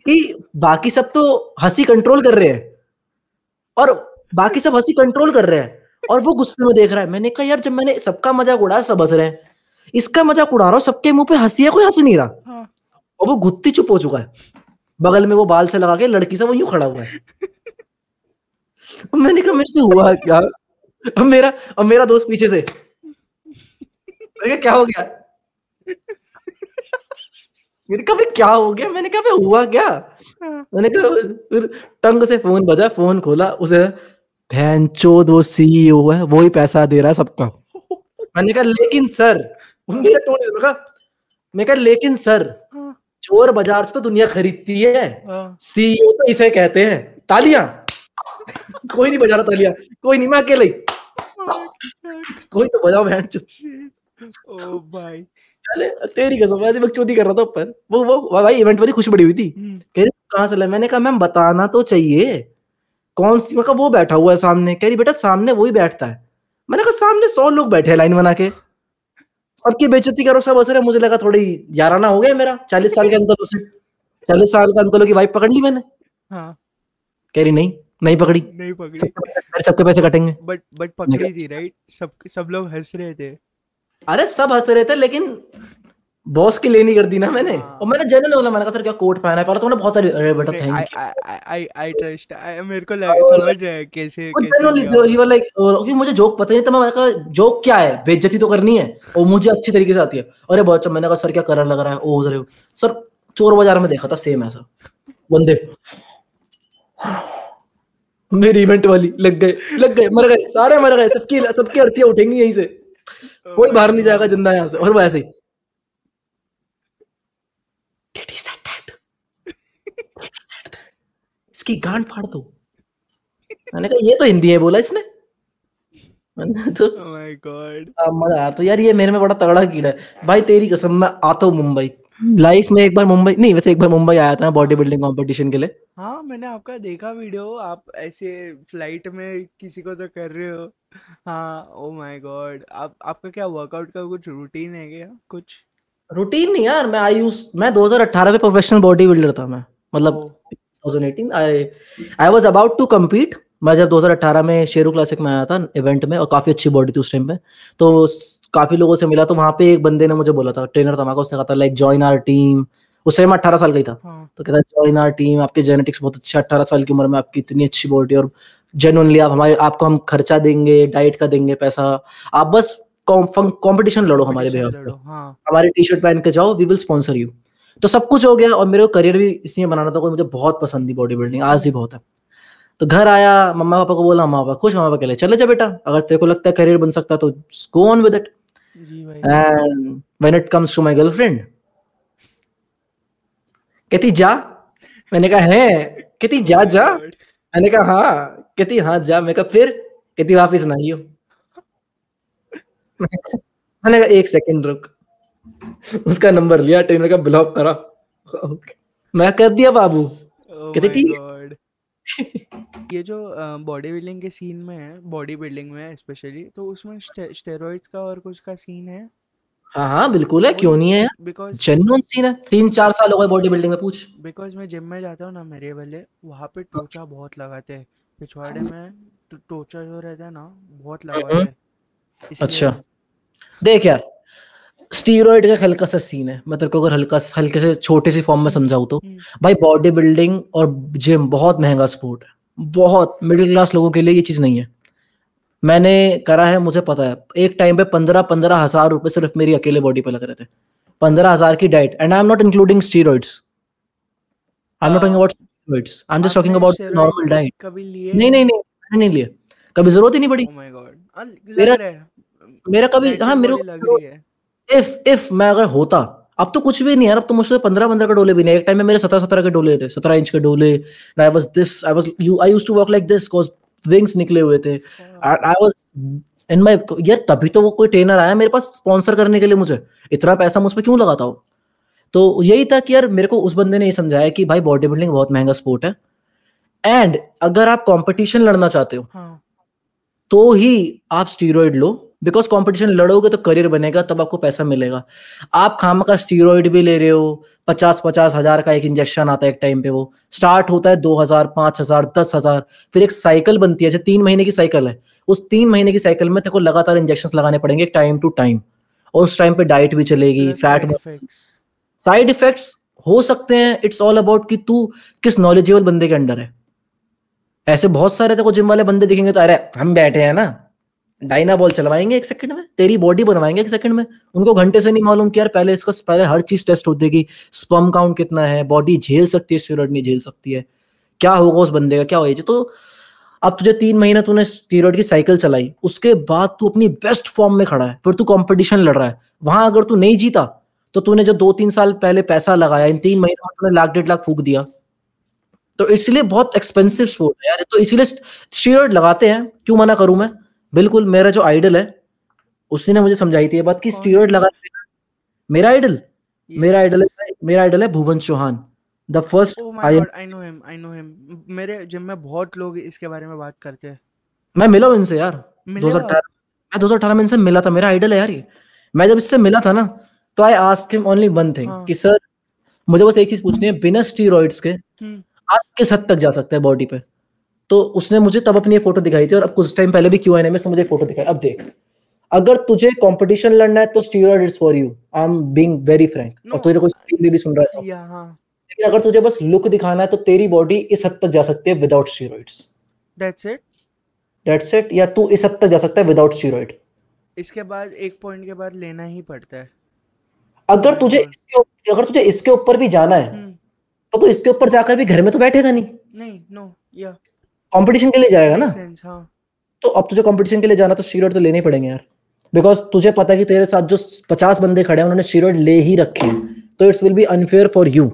कि बाकी सब तो हँसी कंट्रोल कर रहे हैं। और बाकी सब हँसी कंट्रोल कर रहे हैं। और वो गुस्से में देख रहा है। मैंने कहा यार जब मैंने सबका मज़ाक उड़ाया सब हंस रहे हैं। इसका मज़ाक उड़ा रहा हूँ सबके मुँह पे हँसी है कोई हंस नहीं रहा। और वो गुत्ती चुप हो चुका है। बगल में वो बाल से लगा के लड़की से वो यूँ खड़ा हुआ है। मैंने कहा मेरे से हुआ क्या? और मेरा और मेरा दोस्त पीछे से। क्या हो गया? मैंने कहा क्या हो गया? मैंने कहा हुआ क्या? हाँ। मैंने कहा फिर टंग से फ़ोन बजा फ़ोन खोला उसे बहन चोद वो सीईओ है वो ही पैसा दे रहा है सबका। मैंने कहा लेकिन सर मेरा टोन मैंने कहा मैं कहा लेकिन सर चोर बाज़ार से तो दुनिया खरीदती है। हाँ। सीईओ तो इसे कहते हैं। तालियाँ। कोई नहीं बजा रहा तालियाँ। कोई नहीं मैं अकेले कोई तो बजाओ बहन ओ भाई। चले तेरी कसम ऐसी बकचोदी कर रहा था ऊपर। वो वो भाई इवेंट वाली खुश बड़ी हुई थी। हम्म। कह रही कहाँ से मैंने कहा मैम बताना तो चाहिए। कौन सी मैं वो बैठा हुआ है सामने। कह रही बेटा सामने वही बैठता है। मैंने कहा सामने सौ लोग बैठे हैं लाइन बना के। सबकी बेचती करो सब असर है। मुझे लगा थोड़ी याराना हो गया मेरा। चालीस साल के अंकल से चालीस साल के अंकलों की वाइफ पकड़ ली मैंने। हाँ। कह रही नहीं नहीं पकड़ी। नहीं पकड़ी। सबके सबके पैसे कटेंगे। बट बट पकड़ी थी राइट सब सब लोग हंस रहे थे। अरे सब हंस रहे थे लेकिन बॉस की लेनी कर दी ना मैंने। हाँ। और मैंने जनरल बोला मैंने कहा सर क्या कोट पहना है? पहले तो मैंने बहुत अरे बेटा thank you I I I trust मेरे को लग, समझ रहा है कैसे कैसे क्या। he was like, uh, मुझे जोक पता नहीं था मैं कहा जोक क्या है? बेइज्जती तो करनी है और मुझे अच्छी तरीके से आती है। अरे बहुत अच्छा मैंने कहा सर क्या कलर लग रहा है? ओ सर सर चोर बाज़ार में देखा था सेम ऐसा बंदे मेरी इवेंट वाली लग गए लग गए मर गए सारे मर गए सबकी सबकी अर्थियाँ उठेंगी यहीं से। कोई बाहर नहीं जाएगा ज़िंदा यहाँ से और वो ऐसे ही। इसकी गांड फाड़ दो। मैंने कहा ये तो हिंदी है बोला इसने। तो माय गॉड आ, मज़ा आया तो यार ये मेरे में बड़ा तगड़ा कीड़ा है। भाई तेरी कसम मैं आता हूँ मुंबई। लाइफ में एक बार मुंबई नहीं वैसे एक बार मुंबई आया था बॉडी बिल्डिंग कंपटीशन के लिए। हाँ मैंने आपका देखा वीडियो आप ऐसे फ़्लाइट में किसी को तो कर रहे हो। हाँ ओ माय गॉड आप आपका क्या वर्कआउट का कुछ रूटीन है क्या? कुछ? रूटीन नहीं यार मैं आई यूज़ मैं 2018 में प्रोफेशनल बॉडी बिल्डर था मैं। मतलब ओ 2018 I I was about to compete मैं जब 2018 में शेरू क्लासिक में आया था इवेंट में और काफ़ी अच्छी बॉडी थी उस टाइम पे तो काफ़ी लोगों से मिला तो वहाँ पे एक बंदे ने मुझे बोला था ट्रेनर था उसने कहा था लाइक ज्वाइन आवर टीम उस टाइम अट्ठारह साल का ही था। हाँ। तो कहता ज्वाइन आवर टीम आपके जेनेटिक्स बहुत अच्छा अट्ठारह साल की उम्र में आपकी इतनी अच्छी बॉडी और जेनुअनली आप हमारे आपको हम खर्चा देंगे डाइट का देंगे पैसा। आप बस कंपटीशन लड़ो हमारे हाँ। हमारी टी शर्ट पहन के जाओ वी विल स्पॉन्सर यू तो सब कुछ हो गया और मेरे को करियर भी इसी में बनाना था कोई मुझे बहुत पसंद थी बॉडी बिल्डिंग आज भी बहुत है। तो घर आया मम्मा पापा को बोला मम्मा पापा खुश मम्मा पापा कहले चले जा बेटा अगर तेरे को लगता है करियर बन सकता तो go on with it and when it comes to my girlfriend कहती जा. मैंने कहा है? कहती जा जा. मैंने कहा हाँ. कहती हाँ जा. मैं कहा फिर? कहती वापिस ना आइयो मैंने कहा एक सेकंड रुक. उसका नंबर लिया ट्रेनर का ब्लॉक करा। मैं कर दिया बाबू। Oh कहते ठीक ये जो बॉडी बिल्डिंग के सीन में है बॉडी बिल्डिंग में स्पेशली तो उसमें स्टेरॉइड्स का और कुछ का सीन है? हाँ हाँ बिल्कुल है। क्यों नहीं है बिकॉज़ जेन्युइन सीन है। तीन चार साल हो गए बॉडी बिल्डिंग में पूछ। बिकॉज़ मैं जिम में जाता हूँ ना मेरे वाले वहाँ पे टोचा बहुत लगाते हैं। पिछवाड़े में तो टोचा जो रहता है ना बहुत लगाते हैं। अच्छा। देख यार स्टीरॉइड का हल्का सा सीन है। मैं तेरे को अगर हल्का हल्के से छोटे सी फॉर्म में समझाऊं तो। हम्म, भाई बॉडी बिल्डिंग और जिम बहुत महँगा स्पोर्ट है। बहुत मिडिल क्लास लोगों के लिए ये चीज़ नहीं है। मैंने करा है मुझे पता है। एक टाइम पे पंद्रह पंद्रह हज़ार रुपए सिर्फ़ मेरी अकेले बॉडी पे लग रहे थे। पंद्रह हज़ार की diet and I am not including steroids I am not talking about steroids I am just talking about normal diet कभी लिए? नहीं नहीं नहीं। मैंने नहीं लिया कभी ज़रूरत ही नहीं पड़ी। लग मेरा- मेरा कभी हाँ मेरे को इफ़ इफ़ मैं अगर होता अब तो कुछ भी नहीं यार अब तो मुझसे पंद्रह पंद्रह के डोले भी नहीं एक टाइम में मेरे सत्रह सत्रह के डोले थे सत्रह इंच के डोले I was this I was you I used to walk like this cause wings निकले हुए थे। आई वाज इन माय यार तभी तो वो कोई ट्रेनर आया मेरे पास स्पॉन्सर करने के लिए मुझे। इतना पैसा मुझ पर क्यों लगाता हो? तो यही था कि यार मेरे को उस बंदे ने ये समझाया कि भाई बॉडी बिल्डिंग बहुत महँगा स्पोर्ट है। एंड अगर आप कंपटीशन लड़ना चाहते हो हाँ। तो ही आप स्टीरोइड लो बिकॉज़ कंपटीशन लड़ोगे तो करियर बनेगा तब आपको पैसा मिलेगा। आप खाम का स्टीरोइड भी ले रहे हो पचास पचास हज़ार का एक इंजेक्शन आता है एक टाइम पे वो। स्टार्ट होता है दो हज़ार पाँच हज़ार दस हज़ार फिर एक साइकिल बनती है जैसे तीन महीने की साइकिल है। उस तीन महीने की साइकिल में तेरे को लगातार इंजेक्शन लगाने पड़ेंगे टाइम टू टाइम और उस टाइम पे डाइट भी चलेगी फैट साइड इफेक्ट्स हो सकते हैं इट्स ऑल अबाउट कि तू किस नॉलेजेबल बंदे के अंडर है। ऐसे बहुत सारे को जिम वाले बंदे दिखेंगे तो अरे, हम बैठे हैं ना डाइना बॉल चलवाएँगे एक सेकंड में, तेरी बॉडी बनवाएँगे एक सेकंड में। उनको घंटे से नहीं मालूम कि यार पहले इसका, पहले हर चीज़ टेस्ट होती है स्पम काउंट कितना है बॉडी झेल सकती है स्टीरोड नहीं झेल सकती है। क्या होगा उस बंदे का, क्या होगा? तो अब तुझे तीन महीने तूने स्टीरोड की साइकिल चलाई, उसके बाद तू अपनी बेस्ट फॉर्म में खड़ा है, फिर तू कॉम्पिटिशन लड़ रहा है। वहाँ अगर तू नहीं जीता तो तूने जो दो तीन साल पहले पैसा लगाया, इन तीन महीनों में तूने लाख डेढ़ लाख फूक दिया। तो इसलिए बहुत एक्सपेंसिव स्पोर्ट है यार। तो इसीलिए स्टीरोड लगाते हैं। क्यों मना करूँ मैं? बिल्कुल मेरा जो आइडल है उसी ने मुझे समझाई थी ये बात कि स्टीरोड लगा मेरा आइडल मेरा आइडल है मेरा आइडल है Bhuvan Chauhan. The first I know him I know him मेरे जिम में बहुत लोग इसके बारे में बात करते हैं। मैं मिला हूँ इनसे यार 2018 मैं। 2018 में इनसे मिला था मेरा आइडल है यार ये। मैं जब इससे मिला था ना तो I ask him only one thing कि सर मुझे बस एक चीज़ पूछनी है बिना स्टीरॉइड्स के आप किस हद तक जा सकते हैं बॉडी पे? तो उसने मुझे तब अपनी फ़ोटो दिखाई थी और अब कुछ टाइम पहले भी क्यू एन में मुझे फ़ोटो दिखाई। अब देख अगर तुझे कंपटीशन लड़ना है तो steroid is for you I am being very frank और तुझे कोई स्ट्रीम भी, भी सुन रहा है तो। हाँ। लेकिन अगर तुझे बस लुक दिखाना है तो तेरी बॉडी इस हद तक जा सकती है without steroids that's it that's it या तू इस हद तक जा सकता है विदाउट स्टीरॉइड इसके बाद एक पॉइंट के बाद लेना ही पड़ता है। अगर तुझे इसके अगर तुझे इसके ऊपर भी जाना है हम्म। तो तू इसके ऊपर जाकर भी घर में तो बैठेगा नहीं। नहीं नो या कंपटीशन के लिए जाएगा ना? हाँ. तो अब तुझे कंपटीशन के लिए जाना तो स्टीरॉइड तो लेने ही पड़ेंगे यार। बिकॉज़ तुझे पता है कि तेरे साथ जो पचास बंदे खड़े हैं उन्होंने स्टीरॉइड ले ही रखे हैं। तो it's will be unfair for you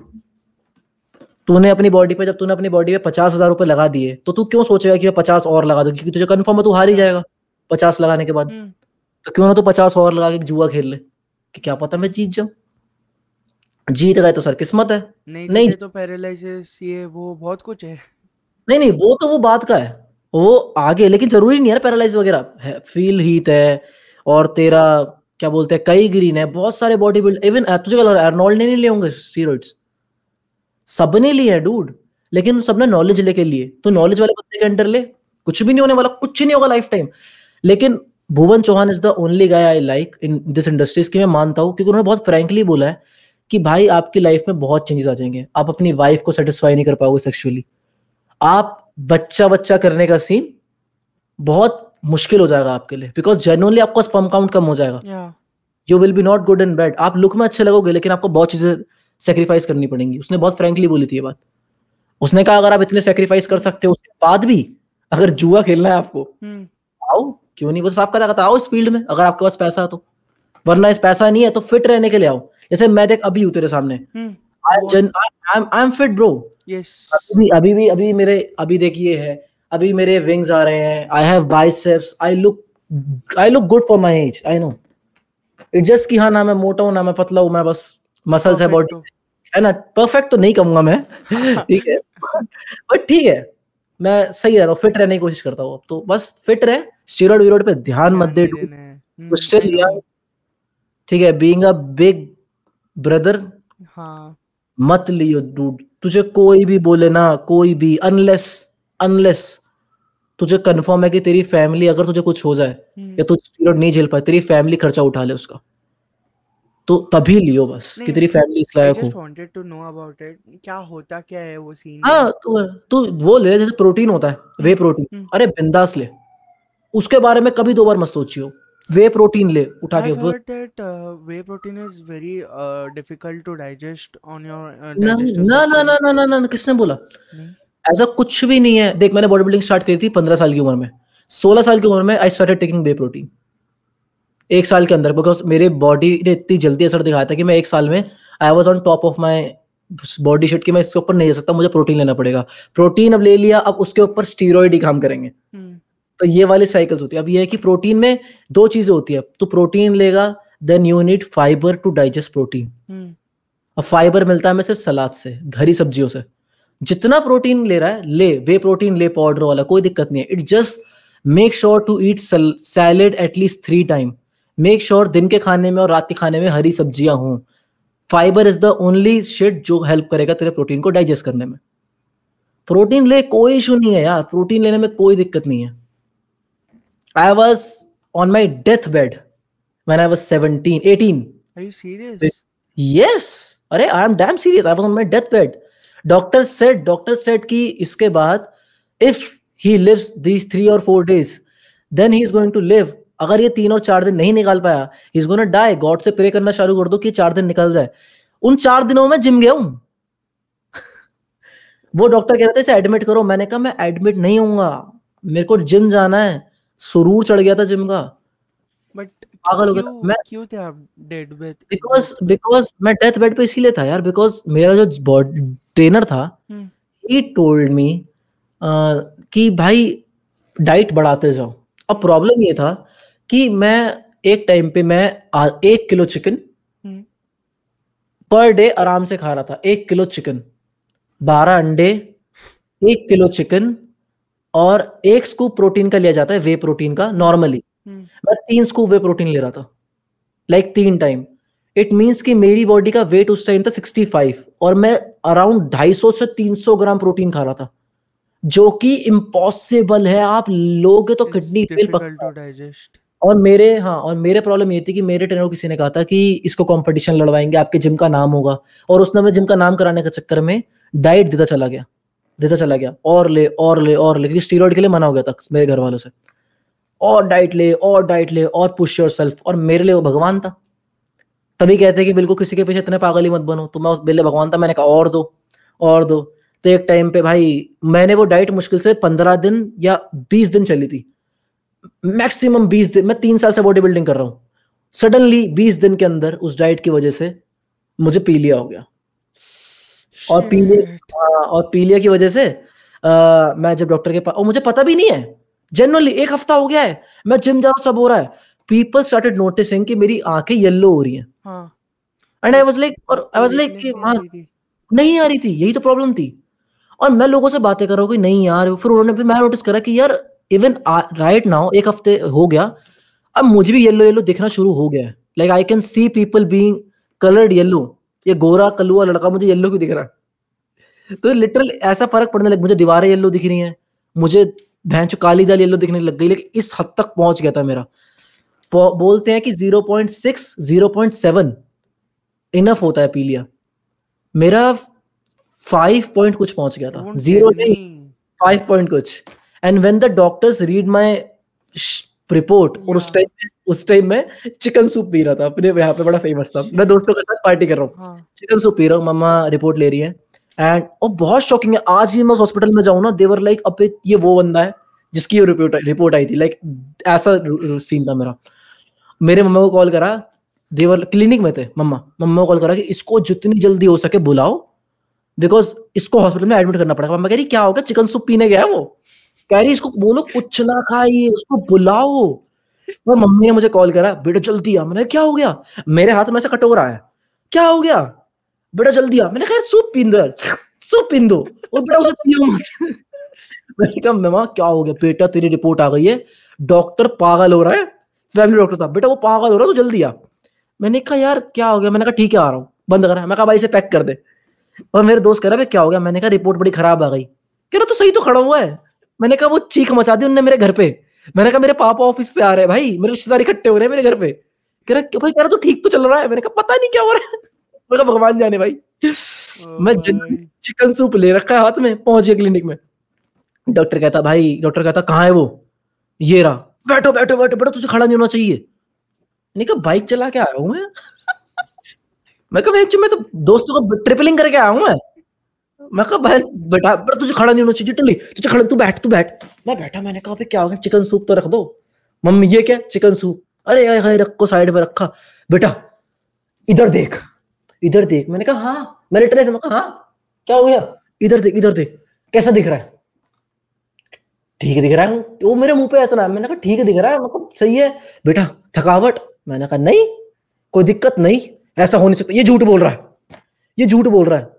तूने अपनी बॉडी पे जब तूने अपनी बॉडी पे पचास हज़ार रुपए लगा दिए तो तू क्यों सोचेगा कि मैं पचास और लगा दू? क्योंकि तुझे कन्फर्म है तू हार ही जाएगा पचास लगाने के बाद। हम्म। तो क्यों ना तू पचास और लगा के जुआ खेल ले? कि क्या पता मैं जीत जाऊँ? जीत गए तो सर किस्मत है। नहीं, नहीं तो पैरालिसिस ये वो बहुत कुछ है। नहीं नहीं वो तो वो बात का है। वो आगे लेकिन ज़रूरी नहीं है पैरालाइज वगैरह। फील हीट है और तेरा क्या बोलते हैं कई ग्रीन है बहुत सारे बॉडी बिल्ड इवन तुझे अर्नोल्ड ने नहीं लिए होंगे स्टीरॉइड्स सबने लिए हैं डूड लेकिन सबने नॉलेज लेके लिए। तो नॉलेज वाले बंदे के अंडर ले। कुछ भी नहीं होने वाला कुछ नहीं होगा लाइफ टाइम लेकिन Bhuvan Chauhan is the only guy I like in this industries की मैं मानता हूँ क्योंकि उन्होंने बहुत फ्रेंकली बोला है कि भाई आपकी लाइफ में बहुत चेंजेस आ जाएँगे। आप अपनी वाइफ को सेटिस्फाई नहीं कर पाओगे सेक्सुअली आप बच्चा बच्चा करने का सीन बहुत मुश्किल हो जाएगा आपके लिए। बिकॉज़ जेनुअनली आपका स्पर्म काउंट कम हो जाएगा। You will be not good and bad आप लुक में अच्छे लगोगे लेकिन आपको बहुत चीज़ें सेक्रीफाइस करनी पड़ेंगी। उसने बहुत फ्रेंकली बोली थी ये बात। उसने कहा अगर आप इतने सेक्रीफाइस कर सकते हो उसके बाद भी अगर जुआ खेलना है आपको hmm. आओ। क्यों नहीं? वो तो साफ़ कहा था आओ इस फ़ील्ड में अगर आपके पास पैसा है तो। वरना इस पैसा नहीं है तो फिट रहने के लिए आओ। जैसे मैं देख अभी हूँ तेरे सामने। I am fit bro. अभी अभी भी अभी मेरे अभी देखिए है। अभी मेरे विंग्स आ रहे हैं। I have biceps I look I look good for my age I know it just कि हाँ ना मैं मोटा हूँ ना मैं पतला हूँ मैं बस मसल्स है बॉडी है। ना? परफेक्ट तो नहीं कहूँगा मैं। ठीक है? बट ठीक है। मैं सही रह रहा हूँ। फिट रहने की कोशिश करता हूँ अब तो। बस फिट रहे। स्टीरोड वीरोड पे ध्यान मत दे हम्म, ठीक है बीइंग अ बिग ब्रदर हाँ। मत लियो डूड तुझे कोई भी बोले ना कोई भी अनलेस अनलेस तुझे कंफर्म है कि तेरी फैमिली अगर तुझे कुछ हो जाए हम्म। या तू स्टीरॉइड नहीं झेल पाए तेरी फैमिली खर्चा उठा ले उसका। तो तभी लियो बस कि तेरी फैमिली इस लायक हो। Wanted to know about it क्या होता क्या है वो सीन हाँ तू तू वो ले जैसे प्रोटीन होता है वे हम्म, प्रोटीन हम्म। अरे बिंदास ले। उसके बारे में कभी दो बार मत सोचियो। वे प्रोटीन ले उठा के heard that uh, whey protein is very uh, difficult to digest on your uh, ना ना ना ना ना ना ना किसने बोला? ऐसा कुछ भी नहीं है। देख मैंने बॉडी बिल्डिंग स्टार्ट करी थी पंद्रह साल की उम्र में। सोलह साल की उम्र में I started taking whey protein एक साल के अंदर बिकॉज़ मेरे बॉडी ने इतनी जल्दी असर दिखाया था कि मैं एक साल में I was on top of my body shape की मैं इसके ऊपर नहीं जा सकता मुझे प्रोटीन लेना पड़ेगा। प्रोटीन अब ले लिया अब उसके ऊपर स्टीरोइड ही काम करेंगे। हम्म, तो ये वाली साइकिल्स होती है। अब ये है कि प्रोटीन में दो चीज़ें होती है। तो प्रोटीन लेगा then you need fibre to digest protein अब फाइबर मिलता है हमें सिर्फ़ सलाद से हरी सब्जियों से। जितना प्रोटीन ले रहा है ले वे प्रोटीन ले पाउडर वाला कोई दिक्कत नहीं है। It just make sure to eat salad at least three time make sure दिन के खाने में और रात के खाने में हरी सब्ज़ियाँ हों। Fibre is the only shed जो हेल्प करेगा तेरे प्रोटीन को डाइजेस्ट करने में। प्रोटीन ले कोई इशू नहीं है यार। प्रोटीन लेने में कोई दिक्कत नहीं है। Was on my death bed when I was 17, 18. Are you serious? Yes. अरे I am damn serious I was on my death bed doctor said doctor said कि इसके बाद if he lives these three और four days then he is going to live अगर ये तीन और चार दिन नहीं निकाल पाया he is gonna die god से प्रे करना शुरू कर दो कि चार दिन निकल जाए। उन चार दिनों में जिम गया हूँ। वो डॉक्टर कह रहे थे इसे एडमिट करो। मैंने कहा मैं एडमिट नहीं हूँगा मेरे को जिम जाना है। सुरूर चढ़ गया था जिम का। बट पागल हो गया था। मैं क्यों थे आप डेड बेड बिकॉज़ बिकॉज़ मैं डेथ बेड पे इसीलिए था यार बिकॉज़ मेरा जो ट्रेनर था ही टोल्ड मी कि भाई डाइट बढ़ाते जाओ। अब प्रॉब्लम ये था कि मैं एक टाइम पे मैं आ, एक किलो चिकन पर डे आराम से खा रहा था। एक किलो चिकन बारह अंडे एक किलो चिकन और एक स्कूप प्रोटीन का लिया जाता है वे प्रोटीन का नॉर्मली हम्म, मैं तीन स्कूप वे प्रोटीन ले रहा था लाइक like, तीन टाइम इट मींस कि मेरी बॉडी का वेट उस टाइम था 65 और मैं अराउंड 250 से 300 ग्राम प्रोटीन खा रहा था जो कि इम्पॉसिबल है। आप लोगे तो किडनी फेल. और मेरे हाँ और मेरे प्रॉब्लम ये थी कि मेरे ट्रेनर किसी ने कहा था कि इसको कंपटीशन लड़वाएँगे आपके जिम का नाम होगा। और उसने हमें जिम का नाम कराने के चक्कर में डाइट देता चला गया। देता चला गया। और ले और ले और ले, क्योंकि स्टीरॉइड के लिए मना हो गया था मेरे घर वालों से। और डाइट ले, और डाइट ले, और पुश योर सेल्फ और मेरे लिए वो भगवान था। तभी कहते कि बिल्कुल किसी के पीछे इतने पागल ही मत बनो। तो मैं उस लिए भगवान था, मैंने कहा, और दो और दो। तो एक टाइम पे भाई, मैंने वो डाइट मुश्किल से पंद्रह दिन या बीस दिन चली थी। मैक्सिमम बीस दिन, मैं तीन साल से बॉडी बिल्डिंग कर रहा हूँ। सडनली बीस दिन के अंदर उस डाइट की वजह से मुझे पीलिया हो गया। और पीलिया Shit. हाँ, और पीलिया की वजह से आ, मैं जब डॉक्टर के पास और मुझे पता भी नहीं है। जनरली एक हफ़्ता हो गया है मैं जिम जा रहा हूँ सब हो रहा है। पीपल स्टार्टेड नोटिसिंग कि मेरी आँखें येलो हो रही हैं। एंड आई वाज लाइक और आई वाज लाइक कि नहीं हाँ आ रही थी। नहीं आ रही थी यही तो प्रॉब्लम थी। और मैं लोगों से बातें कर रहा हूँ कि नहीं यार फिर उन्होंने फिर मैं नोटिस करा कि यार इवन राइट नाउ एक हफ़्ते हो गया अब मुझे भी येलो येलो दिखना शुरू हो गया है। Like I can see people being coloured yellow ये गोरा कलुआ लड़का मुझे येल्लो क्यों दिख रहा है? तो लिटरल ऐसा फ़र्क पड़ने लग मुझे दीवारें येल्लो दिख रही हैं मुझे भैंस काली दाल येलो दिखने लग गई लेकिन इस हद तक पहुँच गया था मेरा। बोलते हैं कि 0.6 0.7 इनफ होता है पीलिया। मेरा फाइव पॉइंट कुछ पहुँच गया था। ज़ीरो नहीं फाइव पॉइंट कुछ। And when the doctors read my report और उस टाइम उस टाइम में चिकन सूप पी रहा था। अपने यहाँ पे बड़ा फ़ेमस था। मैं दोस्तों के साथ पार्टी कर रहा हूँ। हाँ। चिकन सूप पी रहा हूँ। मम्मा रिपोर्ट ले रही है। एंड और बहुत शॉकिंग है आज ही मैं हॉस्पिटल में जाऊँ ना देवर लाइक अबे ये वो बंदा है जिसकी ये रिपोर्ट रिपोर्ट आई थी। लाइक ऐसा सीन था मेरा। मेरे मम्मा को कॉल करा। देवर क्लिनिक में थे मम्मा। मम्मा को कॉल करा कि इसको जितनी जल्दी हो सके बुलाओ बिकॉज़ इसको हॉस्पिटल में एडमिट करना पड़ेगा मम्मा कह रही क्या होगा चिकन सूप पीने गया वो? कह रही इसको बोलो कुछ ना खाइए उसको बुलाओ। और मम्मी ने मुझे कॉल करा, बेटा जल्दी आ। मैंने क्या हो गया? मेरे हाथ में ऐसा कटोरा है। क्या हो गया? बेटा जल्दी आ। मैंने कहा सूप पीन दो सूप पीन दो और बेटा उसे पियो मत। मैंने कहा मम्मा क्या हो गया? बेटा, तेरी रिपोर्ट आ गई है। डॉक्टर पागल हो रहा है, फैमिली डॉक्टर था। बेटा, वो पागल हो रहा है तो जल्दी आ। मैंने कहा, यार, क्या हो गया? मैंने कहा, ठीक है, आ रहा हूँ। बंद करा। मैं कहा, भाई, इसे पैक कर दे। और मेरे दोस्त कह रहा, भाई, क्या हो गया? मैंने कहा, रिपोर्ट बड़ी खराब आ गई। कह रहा तो सही तो खड़ा हुआ है। मैंने कहा, वो चीख मचा दी उनने मेरे घर पे। मैंने कहा मेरे पापा ऑफ़िस से आ रहे हैं भाई मेरे रिश्तेदार इकट्ठे हो रहे हैं मेरे घर पे। कह रहा भाई कह रहा तो ठीक तो चल रहा है? मैंने कहा पता नहीं क्या हो रहा है। मैं कहा भगवान जाने भाई। मैं चिकन सूप ले रखा है हाथ में पहुँच गया क्लिनिक में। डॉक्टर कहता भाई डॉक्टर कहता कहाँ है वो? ये रहा। बैठो बैठो बैठो बेटा तुझे खड़ा नहीं होना चाहिए। मैंने कहा बाइक चला के आया हूँ मैं? मैं कहा मैं तो दोस्तों को ट्रिपलिंग करके आया हूँ मैं। मैं कहा भाई बेटा बेटा, तुझे खड़ा नहीं होना चाहिए टली तुझे खड़ा, तू बैठ तू बैठ। मैं बैठा, मैंने कहा "अबे क्या हो गया? चिकन सूप तो रख दो। मम्मी, ये क्या? Chicken soup? अरे अरे रखो साइड में रखा। बेटा, इधर देख इधर देख। मैंने कहा हाँ मैं लिटरली समझ हाँ क्या हो गया? इधर देख इधर देख, कैसा दिख रहा है? ठीक दिख रहा है, वो मेरे मुँह पे इतना। मैंने कहा, ठीक दिख रहा है मतलब सही है। बेटा, थकावट? मैंने कहा, नहीं, कोई दिक्कत नहीं, ऐसा हो नहीं सकता। ये झूठ बोल रहा है, ये झूठ बोल रहा है।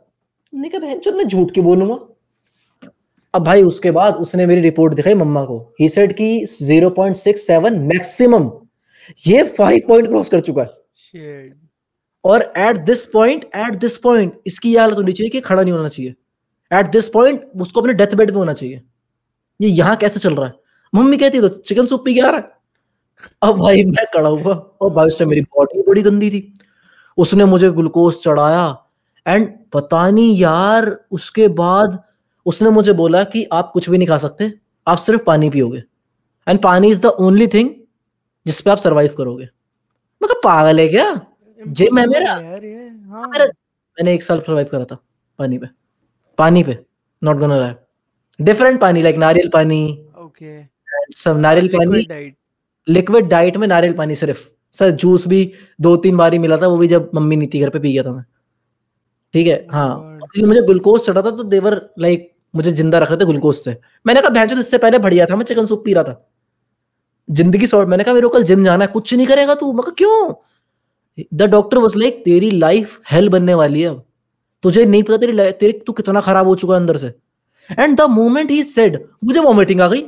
मैंने कहा बहन मैं झूठ क्यों बोलूँगा? अब भाई उसके बाद उसने मेरी रिपोर्ट दिखाई मम्मा को। ही सेड कि 0.67 मैक्सिमम ये 5 पॉइंट क्रॉस कर चुका है। और at this point at this point इसकी ये हालत होनी चाहिए कि खड़ा नहीं होना चाहिए। एट दिस पॉइंट उसको अपने डेथ बेड पे होना चाहिए। ये यहाँ कैसे चल रहा है? मम्मी कहती तो चिकन सूप पी के आ रहा है? अब भाई मैं खड़ा हुआ। और भाई उससे मेरी बॉडी बड़ी गंदी थी। उसने मुझे ग्लूकोज चढ़ाया। एंड पता नहीं यार उसके बाद उसने मुझे बोला कि आप कुछ भी नहीं खा सकते आप सिर्फ़ पानी पियोगे। एंड पानी इज़ द ओनली थिंग जिसपे आप सरवाइव करोगे। मैं कहा पागल है क्या? जिम है मेरा। यार ये हाँ। मैंने एक साल सर्वाइव करा था पानी पे। पानी पे नॉट गोना लाई डिफरेंट पानी लाइक नारियल पानी। ओके सब नारियल पानी। लिक्विड डाइट में नारियल पानी सिर्फ़। सर जूस भी दो तीन बार ही मिला था वो भी जब मम्मी नहीं थी घर पे पी गया था मैं। ठीक है? हाँ। क्योंकि मुझे ग्लूकोज चढ़ा था तो देवर लाइक मुझे ज़िंदा रख रहे थे ग्लूकोज से। मैंने कहा भैंसो इससे पहले बढ़िया था मैं चिकन सूप पी रहा था। ज़िंदगी सॉर्ट मैंने कहा मेरे को कल जिम जाना है कुछ नहीं करेगा तू? मैं क्यों? द डॉक्टर वॉज़ लाइक तेरी लाइफ हेल बनने वाली है अब। तुझे नहीं पता तेरी तेरी तू कितना खराब हो चुका है अंदर से। And the moment he said मुझे वॉमिटिंग आ गई।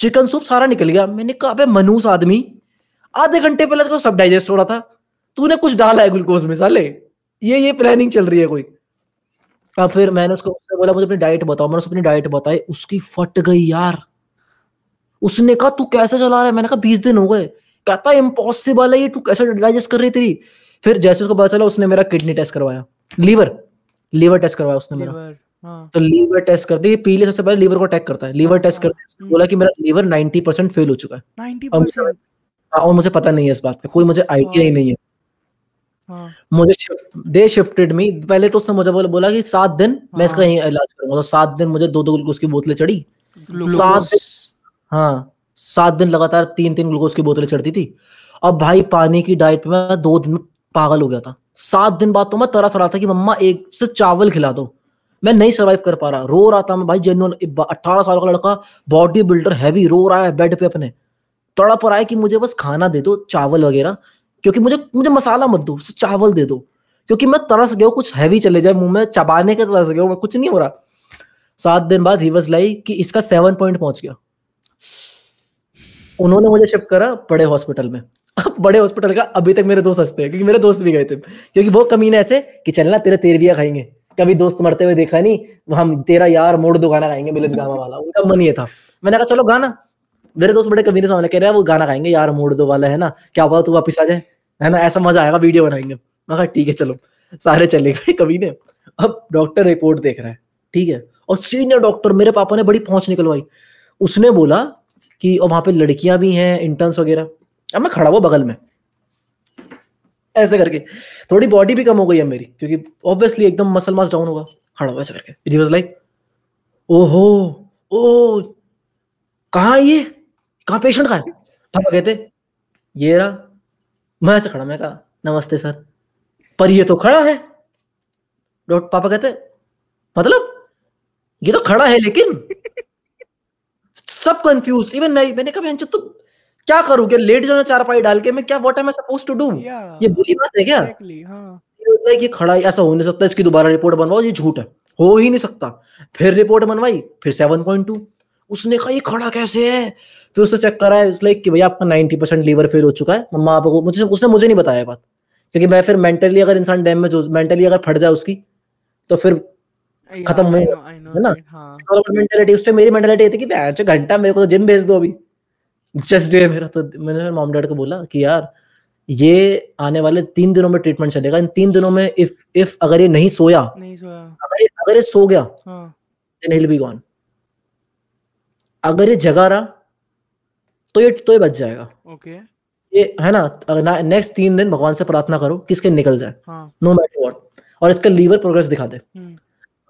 चिकन सूप सारा निकल गया। मैंने कहा अबे मनूस आदमी आधे घंटे पहले तो सब डाइजेस्ट हो रहा था। तूने कुछ डाला है ग्लूकोज में साले? ये ये प्लानिंग चल रही है कोई? अब फिर मैंने उसको बोला मुझे अपनी डाइट बताओ। मैंने उसको अपनी डाइट बताई। उसकी फट गई यार। उसने कहा तू कैसे चला रहा है? मैंने कहा बीस दिन हो गए। कहता इम्पॉसिबल है ये। तू कैसे डाइजेस्ट कर रही तेरी? फिर जैसे उसको पता चला उसने मेरा किडनी टेस्ट करवाया। लीवर लीवर टेस्ट करवाया उसने मेरा। हाँ। तो लीवर टेस्ट करते पीले सबसे पहले लीवर को अटैक करता है। लीवर हाँ, टेस्ट करते। बोला कि मेरा लीवर 90 परसेंट फेल हो चुका है। 90 और मुझे और मुझे पता नहीं है इस बात का। कोई मुझे आइडिया ही हाँ। नहीं है। हाँ। मुझे दे शिफ्टेड मी पहले तो उसने मुझे बोला बोला कि सात दिन हाँ. मैं इसका हाँ। यहीं इलाज करूँगा। तो सात दिन मुझे दो दो ग्लूकोज की बोतलें चढ़ी। ग्लूकोज हाँ सात दिन लगातार तीन तीन ग्लूकोज की बोतलें चढ़ती थी। अब भाई पानी की डाइट पे मैं दो दिन में पागल हो गया था। सात दिन बाद तो मैं तरस रहा था कि मम्मा एक से चावल खिला दो। मैं नहीं सर्वाइव कर पा रहा। रो रहा था मैं। भाई जेन्युइन अट्ठारह साल का लड़का बॉडी बिल्डर हैवी रो रहा है बेड पे अपने। तड़प रहा है कि मुझे बस खाना दे दो चावल वगैरह। क्योंकि मुझे मुझे मसाला मत दो चावल दे दो। क्योंकि मैं तरस गया कुछ हैवी चले जाए, मुँह में चबाने के तरस गया कुछ नहीं हो रहा। सात दिन बाद ही वॉज़ कि इसका सेवन पॉइंट पहुँच गया। उन्होंने मुझे शिफ्ट करा बड़े हॉस्पिटल में। अब बड़े हॉस्पिटल का अभी तक मेरे दोस्त हँसते हैं, क्योंकि मेरे दोस्त भी गए थे। क्योंकि वो कमीने ऐसे कि चलना तेरे तेरबिया खाएँगे। कभी दोस्त मरते हुए देखा नहीं, हम तेरा यार मोड़ दो गाना खाएँगे मिलिंद गामा वाला। उनका मन ये था। मैंने कहा, चलो गाना। मेरे दोस्त बड़े कमीने सामने कह रहे हैं, वो गाना खाएँगे यार, मोड़ दो वाला है ना। क्या पता तू वापिस आ जाए? है ना, ऐसा मज़ा आएगा, वीडियो बनाएँगे। मैं ठीक है, चलो। सारे चले गए कभी ने। अब डॉक्टर रिपोर्ट देख रहा है, ठीक है? और सीनियर डॉक्टर मेरे पापा ने बड़ी पहुँच निकलवाई। उसने बोला कि, और वहाँ पे लड़कियाँ भी हैं इंटर्न्स वगैरह। अब मैं खड़ा हुआ बगल में। ऐसे करके। थोड़ी बॉडी भी कम हो गई है मेरी, क्योंकि ऑब्वियसली एकदम मसल मास डाउन होगा। खड़ा हुआ ऐसे करके। इट वाज लाइक ओहो, ओ, कहाँ ये? कहाँ पेशेंट कहाँ पापा कहते ये रहा मैं ऐसे खड़ा मैं कहा नमस्ते सर पर ये तो खड़ा है। डॉक्टर पापा कहते मतलब? ये तो खड़ा है लेकिन सब कंफ्यूज इवन नहीं मैंने कहा बहन तुम क्या करूँ क्या लेट जाऊँ चार पाई डाल के मैं क्या what am I suppose to do ये बुरी बात है क्या? Exactly, हाँ। ये कि खड़ा ऐसा हो नहीं सकता इसकी दोबारा रिपोर्ट बनवाओ ये झूठ है। हो ही नहीं सकता। फिर रिपोर्ट बनवाई फिर सेवन पॉइंट टू उसने कहा ये खड़ा कैसे है? फिर उससे चेक करा है लाइक कि भैया आपका नाइनटी परसेंट लीवर फेल हो चुका है। मम्मा आपको मुझे उसने मुझे नहीं बताया बात। क्योंकि मैं फिर मेंटली अगर इंसान डैमेज हो मेंटली अगर फट जाए उसकी तो फिर खत्म हुए know है ना? हाँ। मेंटेलिटी उस टाइम मेरी मेंटेलिटी ये थी कि घंटा मेरे को जिम भेज दो अभी। जस्ट डे मेरा तो मैंने मॉम डैड को बोला कि यार ये आने वाले तीन दिनों में ट्रीटमेंट चलेगा। इन तीन दिनों में इफ़ इफ़ अगर ये नहीं सोया नहीं सोया। अगर ये अगर ये सो गया हाँ। देन ही बी गॉन अगर ये जगा रहा तो ये तो ये बच जाएगा। ओके। okay. ये है ना अगर नेक्स्ट तीन दिन भगवान से प्रार्थना करो कि इसके निकल जाए। हाँ। नो मैटर व्हाट और इसका लीवर प्रोग्रेस दिखा दे। हम्म,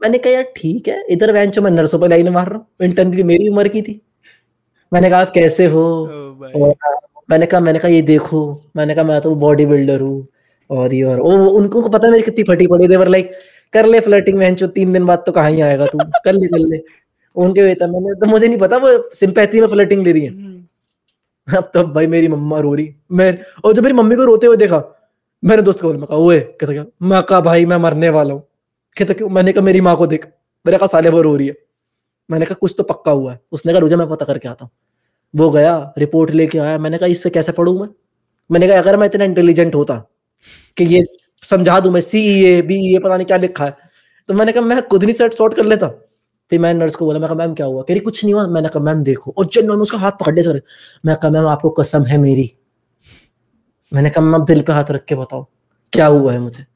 मैंने कहा यार ठीक है इधर वैंचो मैं नर्सों पर लाइन मार रहा हूँ। इंटर्न की मेरी उम्र की थी। मैंने कहा आप कैसे हो? और मैंने कहा मैंने कहा ये देखो मैंने कहा मैं तो बॉडी बिल्डर हूँ और ये और वो उनको को पता है मेरी कितनी फटी पड़ी देवर लाइक कर ले फ्लर्टिंग में तीन दिन बाद तो कहाँ ही आएगा तू? कर ले कर ले। उनके वेता मैंने तो मुझे नहीं पता वो सिंपैथी में फ्लर्टिंग ले रही है। हम्म। अब तब भाई मेरी मम्मा रो रही। मैं और जब मेरी मम्मी को रोते हुए देखा, मैंने दोस्त को बोला, मैं कहा, ओए, कहता क्या, मैं कहा, भाई, मैं मरने वाला हूँ। कहता क्यों, मैंने कहा, मेरी माँ को देख, मेरे कहा, साले वो रो रही है। मैंने कहा, कुछ तो पक्का हुआ है। उसने कहा, रुझे, मैं पता करके आता हूँ। वो गया, रिपोर्ट लेके आया, मैंने कहा, इससे कैसे पढ़ू मैं? मैंने कहा, अगर मैं इतना इंटेलिजेंट होता कि ये समझा दू, मैं सी ए बी ए पता नहीं क्या लिखा है। तो मैंने कहा, मैं खुद नहीं सेट सॉर्ट कर लेता। फिर मैंने नर्स को बोला, मैं मैम, क्या हुआ? कह रही, कुछ नहीं हुआ। मैंने कहा, मैम, देखो। और जन मैम उसका हाथ पकड़े सर मैं कहा, मैम, आपको कसम है मेरी। मैंने कहा, मैम, दिल पे हाथ रख के बताओ, क्या हुआ है मुझे?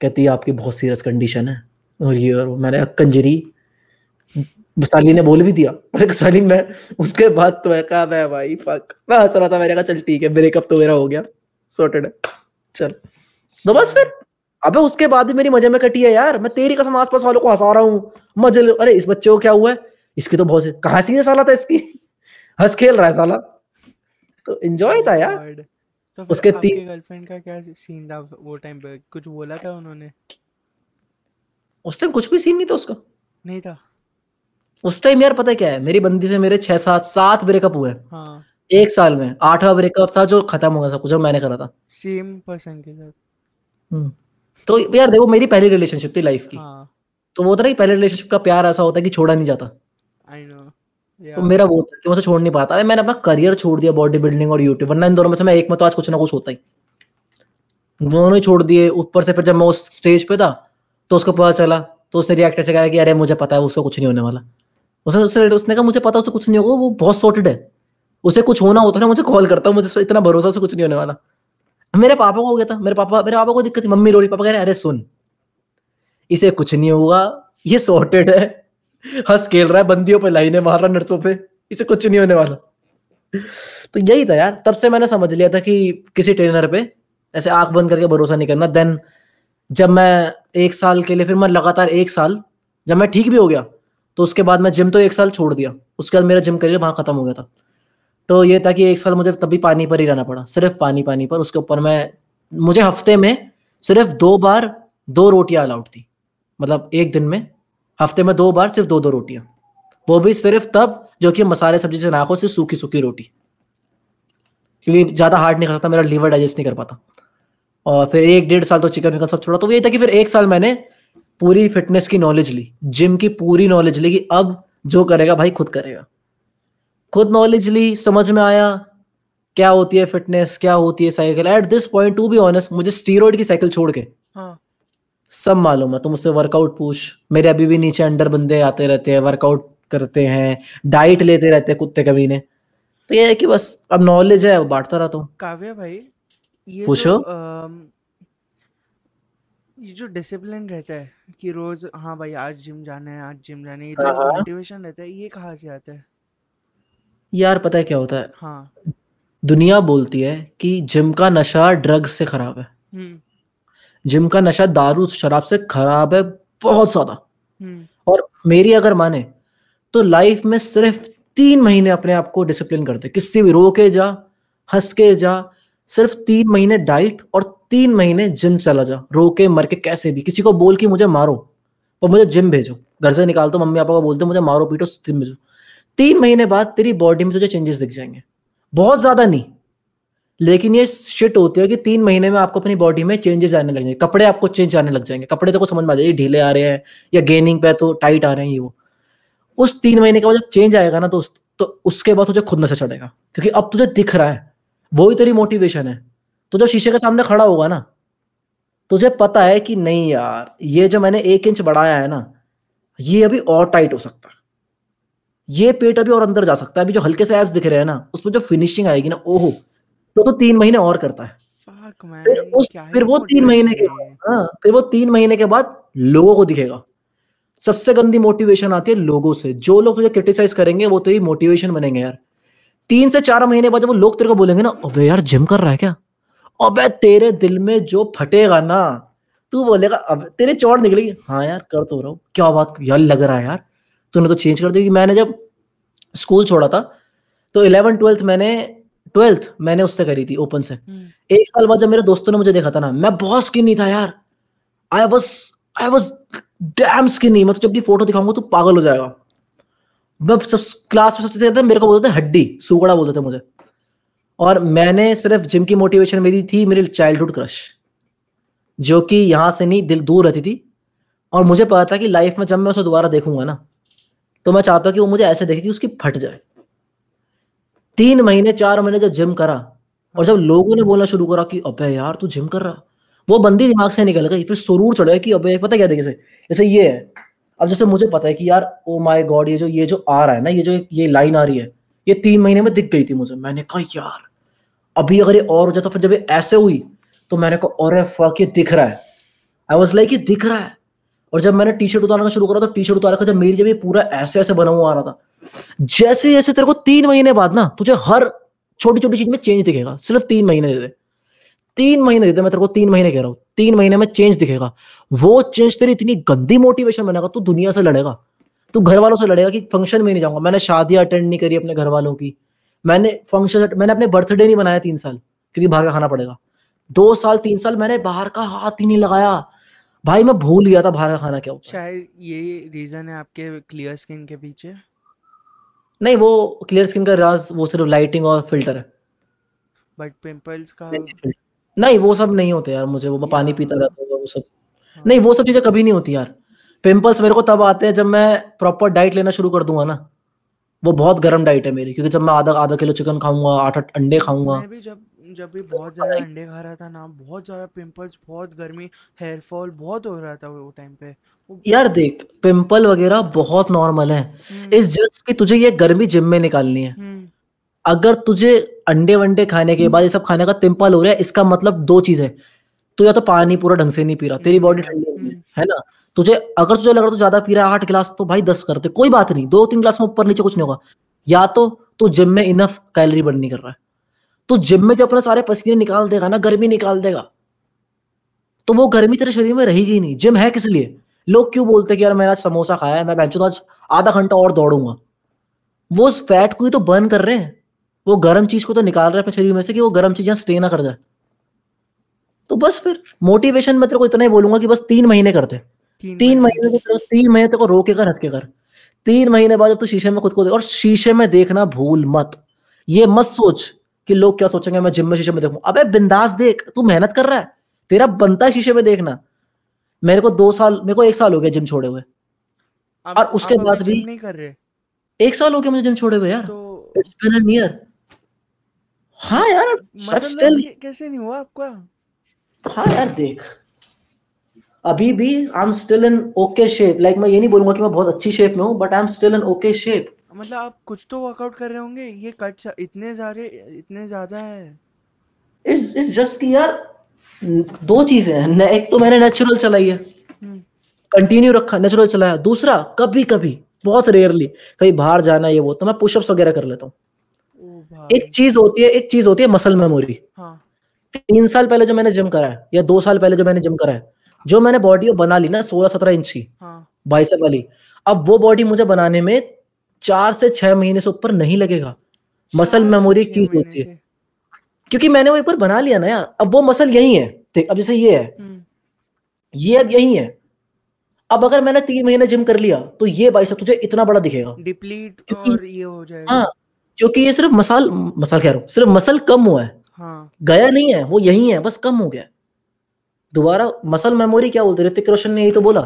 कहती है आपकी बहुत सीरियस कंडीशन है। और ये और मैंने कंजरी साली ने बोल भी दिया। मैंने साली मैं, उसके बाद तो मैं कहा, मैं भाई फक मैं हंस रहा था, मैंने कहा, चल, ठीक है ब्रेकअप तो मेरा हो गया सॉर्टेड है। चल तो बस फिर। अबे उसके बाद भी मेरी मज़े में कटी है यार। मैं तेरी कसम आसपास वालों को हंसा रहा हूँ। मज़े अरे इस बच्चे को क्या हुआ? है इसकी तो बहुत कहा सीने साला था इसकी? हंस खेल रहा है साला। तो एंजॉय था यार। तो उसके तीन गर्लफ्रेंड का क्या सीन था वो टाइम पे? कुछ बोला था उन्होंने? उस टाइम कुछ भी सीन नहीं था उसका। नहीं था। उस टाइम यार पता क्या है? मेरी बंदी से मेरे छह सात सात ब्रेकअप हुए। हाँ। एक साल में। आठवां ब्रेकअप था जो खत्म हो गया सब कुछ जो मैंने करा था। सेम पर्सन के साथ। हम्म। तो यार देखो मेरी पहली रिलेशनशिप थी लाइफ की। हाँ. तो वो होता ना पहले रिलेशनशिप का प्यार ऐसा होता है कि छोड़ा नहीं जाता। आई नो तो मेरा वो था कि मुझे छोड़ नहीं पाता। मैंने अपना करियर छोड़ दिया बॉडी बिल्डिंग और यूट्यूब वरना इन दोनों में से मैं एक में तो आज कुछ ना कुछ होता ही। दोनों ही छोड़ दिए। ऊपर से फिर जब मैं उस स्टेज पे था तो उसको पता चला। तो उसने रिएक्ट ऐसे कहा कि अरे मुझे पता है उसको कुछ नहीं होने वाला। उसने उसने उसने कहा मुझे पता उससे कुछ नहीं होगा वो बहुत सॉर्टेड है। उसे कुछ होना होता है मुझे कॉल करता हूँ मुझे इतना भरोसा से कुछ नहीं होने वाला। मेरे पापा को हो गया था, मेरे पापा मेरे पापा को दिक्कत थी। मम्मी रो रही पापा कह रहे, अरे सुन, इसे कुछ नहीं होगा, ये सॉर्टेड है, हंस खेल रहा है, बंदियों पे लाइने मार रहा नर्सों पे, इसे कुछ नहीं होने वाला। तो यही था यार, तब से मैंने समझ लिया था कि किसी ट्रेनर पे ऐसे आँख बंद करके भरोसा नहीं करना। देन जब मैं एक साल के लिए, फिर मैं लगातार एक साल, जब मैं ठीक भी हो गया तो उसके बाद मैं जिम तो एक साल छोड़ दिया। उसके बाद मेरा जिम करियर वहाँ खत्म हो गया था। तो ये था कि एक साल मुझे तभी पानी पर ही रहना पड़ा, सिर्फ़ पानी पानी पर। उसके ऊपर मैं, मुझे हफ़्ते में सिर्फ़ दो बार दो रोटियाँ अलाउड थी। मतलब एक दिन में हफ़्ते में दो बार सिर्फ़ दो दो रोटियाँ। वो भी सिर्फ़ तब, जो कि मसाले, सब्ज़ी से नाखो सिर्फ़ सूखी सूखी रोटी। क्योंकि ज़्यादा हार्ड नहीं खा सकता, मेरा लीवर डाइजेस्ट नहीं कर पाता। और फिर एक डेढ़ साल तो चिकन विकन सब छोड़ा। तो ये था कि फिर एक साल मैंने पूरी फिटनेस की नॉलेज ली। जिम की पूरी नॉलेज ली कि अब जो करेगा, भाई खुद करेगा। खुद नॉलेज ली समझ में आया क्या होती है फिटनेस क्या होती है cycle at this point to be honest मुझे स्टीरोड की साइकिल छोड़ के। हाँ. सब मालूम है तुम उससे वर्कआउट पूछ। मेरे अभी भी नीचे अंडर बंदे आते रहते हैं वर्कआउट करते हैं डाइट लेते रहते हैं कुत्ते कभी ने। तो ये है कि बस अब नॉलेज है बांटता रहता हूँ। काव्य भाई ये पूछो। ये जो डिसिप्लिन रहता है कि रोज हाँ भाई आज जिम जाना है आज जिम जाना है ये जो मोटिवेशन हाँ, हाँ। रहता है ये कहाँ से आता है? यार पता है क्या होता है? हाँ। दुनिया बोलती है कि जिम का नशा ड्रग्स से खराब है। हम्म। जिम का नशा दारू शराब से खराब है बहुत ज़्यादा। हम्म। और मेरी अगर माने तो लाइफ में सिर्फ़ तीन महीने अपने आप को डिसिप्लिन करते किसी भी रो के जा हंस के जा सिर्फ़ तीन महीने डाइट और तीन महीने जिम चला जा। रो के मर के कैसे भी। किसी को बोल के मुझे मारो और मुझे जिम भेजो। घर से निकाल दो मम्मी पापा को बोलते मुझे मारो पीटो जिम भेजो। तीन महीने बाद तेरी बॉडी में तुझे चेंजेस दिख जाएँगे। बहुत ज़्यादा नहीं। लेकिन ये शिट होती है कि तीन महीने में आपको अपनी बॉडी में चेंजेस आने लग जाएँगे। कपड़े आपको चेंज आने लग जाएँगे। कपड़े तो समझ में आ जाएगी ढीले आ रहे हैं या गेनिंग पे तो टाइट आ रहे हैं ये वो। उस तीन महीने के बाद जब चेंज आएगा ना तो उस, तो उसके बाद तुझे खुद नशा चढ़ेगा। क्योंकि अब तुझे दिख रहा है। वो ही तेरी मोटिवेशन है। तो जब शीशे के सामने खड़ा होगा ना तुझे पता है कि नहीं यार ये जो मैंने एक इंच बढ़ाया है ना ये अभी और टाइट हो सकता है। ये पेट अभी और अंदर जा सकता है अभी जो हल्के से एब्स दिख रहे हैं ना उसमें जो फिनिशिंग आएगी ना ओहो तो तो तीन महीने और करता है। फिर उस फिर वो तीन महीने के हाँ फिर वो तीन महीने के बाद लोगों को दिखेगा। सबसे गंदी मोटिवेशन आती है लोगों से। जो लोग तुझे क्रिटिसाइज करेंगे वो तेरी मोटिवेशन बनेंगे यार। तीन से चार महीने बाद जब वो लोग तेरे को बोलेंगे ना अबे यार जिम कर रहा है क्या? अबे तेरे दिल में जो फटेगा ना तू बोलेगा अब तेरे चौड़ निकलेगी। हाँ यार कर तो रहा हूँ। क्या बात यार लग रहा है यार। तूने तो चेंज कर दी मैंने जब स्कूल छोड़ा था तो इलेवन ट्वेल्थ मैंने ट्वेल्थ मैंने उससे करी थी ओपन से। हम्म, एक साल बाद जब मेरे दोस्तों ने मुझे देखा था ना मैं बहुत स्किनी था यार। I was I was damn skinny मैं तो जब भी फ़ोटो दिखाऊँगा तो पागल हो जाएगा। मैं सब क्लास में सबसे ज़्यादा मेरे को बोलते थे हड्डी सुगड़ा बोलते थे मुझे। और मैंने सिर्फ़ जिम की मोटिवेशन मेरी थी मेरी चाइल्डहुड क्रश जो कि यहाँ से नहीं दिल दूर रहती थी। और मुझे पता था कि लाइफ में जब मैं उसे दोबारा देखूँगा ना तो मैं चाहता हूँ कि वो मुझे ऐसे देखे कि उसकी फट जाए। तीन महीने, चार महीने जब जिम करा और जब लोगों ने बोलना शुरू करा कि, अबे यार, तू जिम कर रहा वो बंदी दिमाग से निकल गई। फिर सुरूर चढ़ गया कि, अबे, पता क्या देखे जैसे ये है। अब जैसे मुझे पता है कि यार ओ माय गॉड ये जो ये जो आ रहा है ना, ये जो, ये लाइन आ रही है, ये तीन महीने में दिख गई थी मुझे। मैंने कहा, यार, अभी अगर ये और हो जाए तो फिर जब ये ऐसे हुई तो मैंने कहा और फक ये दिख रहा है। आई वॉज़ लाइक ये दिख रहा है। और जब मैंने टी शर्ट उतारना शुरू करा तो टी शर्ट उतारा जब मेरी जब ये पूरा ऐसे ऐसे बना हुआ आ रहा था। जैसे जैसे तेरे को तीन महीने बाद ना, तुझे हर छोटी छोटी चीज़ में चेंज दिखेगा, सिर्फ़ तीन महीने दे दे। तीन महीने दे दे, मैं तेरे को तीन महीने कह रहा हूँ। तीन महीने में चेंज दिखेगा। वो चेंज तेरी इतनी गंदी मोटिवेशन बनेगा, तू दुनिया से लड़ेगा। तू घर वालों से लड़ेगा कि फ़ंक्शन में नहीं जाऊँगा। मैंने शादियाँ अटेंड नहीं करी अपने घर वालों की। मैंने फ़ंक्शन मैंने अपने बर्थडे नहीं बनाया तीन साल, क्योंकि बाहर का खाना पड़ेगा। दो साल, तीन साल मैंने बाहर का हाथ ही नहीं लगाया। भाई मैं भूल गया था बाहर का खाना क्या होता है। शायद ये रीजन है आपके क्लियर स्किन के पीछे। नहीं वो क्लियर स्किन का राज वो सिर्फ़ लाइटिंग और फ़िल्टर है। बट पिंपल्स का नहीं वो सब नहीं होते यार मुझे वो मैं पानी पीता रहता हूँ वो सब। हाँ। नहीं वो सब चीज़ें कभी नहीं होती यार। पिंपल्स मेरे को तब आते हैं जब मैं प्रॉपर डाइट लेना शुरू कर दूँगा ना। वो बहुत गर्म डाइट है मेरी क्योंकि जब मैं आधा आधा किलो चिकन खाऊँगा आठ आठ अंडे खाऊँगा। मैं भी जब जब भी बहुत ज़्यादा अंडे खा रहा था ना बहुत ज़्यादा पिंपल्स बहुत गर्मी हेयर फॉल बहुत हो रहा था वो टाइम पे। यार देख पिंपल वगैरह बहुत नॉर्मल है। हम्म। इस जस्ट कि तुझे ये गर्मी जिम में निकालनी है। हम्म। अगर तुझे अंडे वंडे खाने के बाद ये सब खाने का पिंपल हो रहा है इसका मतलब दो चीज़ है। तू या तो पानी पूरा ढंग से नहीं पी रहा तेरी बॉडी ठंडी हो हम्म। है ना? तुझे अगर तुझे लग रहा तू ज़्यादा पी रहा है आठ गिलास तो भाई दस करते कोई बात नहीं दो तीन गिलास में ऊपर नीचे कुछ नहीं होगा। या तो तू जिम में इनफ कैलोरी बर्न नहीं कर रहा है। तो जिम में जो अपना सारे पसीने निकाल देगा ना गर्मी निकाल देगा तो वो गर्मी तेरे शरीर में रहेगी नहीं। जिम है किस लिए? लोग क्यों बोलते कि यार मैंने आज समोसा खाया है मैं बेंचो आज आधा घंटा और दौड़ूँगा। वो उस फैट को ही तो बर्न कर रहे हैं। वो गर्म चीज़ को तो निकाल रहे हैं अपने शरीर में से कि वो गर्म चीज़ें स्टे ना कर जाए। तो बस फिर मोटिवेशन मैं तेरे को इतना ही बोलूँगा कि बस तीन महीने करते तीन तीन महीने। को- तीन महीने तेरे को रोके कर हंस के कर तीन महीने बाद जब तू शीशे में खुद को देख और शीशे में देखना भूल मत। ये मत सोच कि लोग क्या सोचेंगे मैं जिम में शीशे में देखूँ। अबे बिंदास देख तू मेहनत कर रहा है। तेरा बनता है शीशे में देखना। मेरे को दो साल मेरे को एक साल हो गया जिम छोड़े हुए। और उसके बाद भी नहीं कर रहे? एक साल हो गया मुझे जिम छोड़े हुए यार। इट्स बीन एन ईयर हाँ यार स्टिल कैसे नहीं हुआ आपका? हाँ यार देख। अभी भी I am still in okay shape like मैं ये नहीं बोलूँगा कि मैं बहुत अच्छी शेप में हूँ but I am still in okay shape मतलब आप कुछ तो वर्कआउट कर रहे होंगे ये कट इतने सारे इतने ज़्यादा है। इट्स इट्स जस्ट कि यार दो चीज़ें हैं। न- एक तो मैंने नेचुरल चलाई है। हम्म। कंटिन्यू रखा नेचुरल चलाया। दूसरा कभी कभी बहुत रेयरली कहीं बाहर जाना ये वो तो मैं पुशअप्स वगैरह कर लेता हूँ। एक चीज़ होती है एक चीज़ होती है मसल मेमोरी हाँ। तीन साल पहले जो मैंने जिम करा है या दो साल पहले जो मैंने जिम करा है जो मैंने बॉडी बना ली ना सोलह सत्रह इंच की हाँ। बाइसेप वाली अब वो बॉडी मुझे बनाने में चार से छह महीने से ऊपर नहीं लगेगा। मसल मेमोरी एक चीज़ होती है। क्योंकि मैंने वो एक बार बना लिया ना यार अब वो मसल यही है। देख अब जैसे ये है। हम्म। ये अब यही है। अब अगर मैंने तीन महीने जिम कर लिया तो ये बाइसेप तुझे इतना बड़ा दिखेगा। डिप्लीट क्योंकि और ये हो जाएगा। हाँ क्योंकि ये सिर्फ़ मसाल मसाल कह रहा हूँ सिर्फ़ मसल कम हुआ है। हाँ। गया नहीं है वो यही है बस कम हो गया। दोबारा मसल मेमोरी क्या बोलते ऋतिक रोशन ने यही तो बोला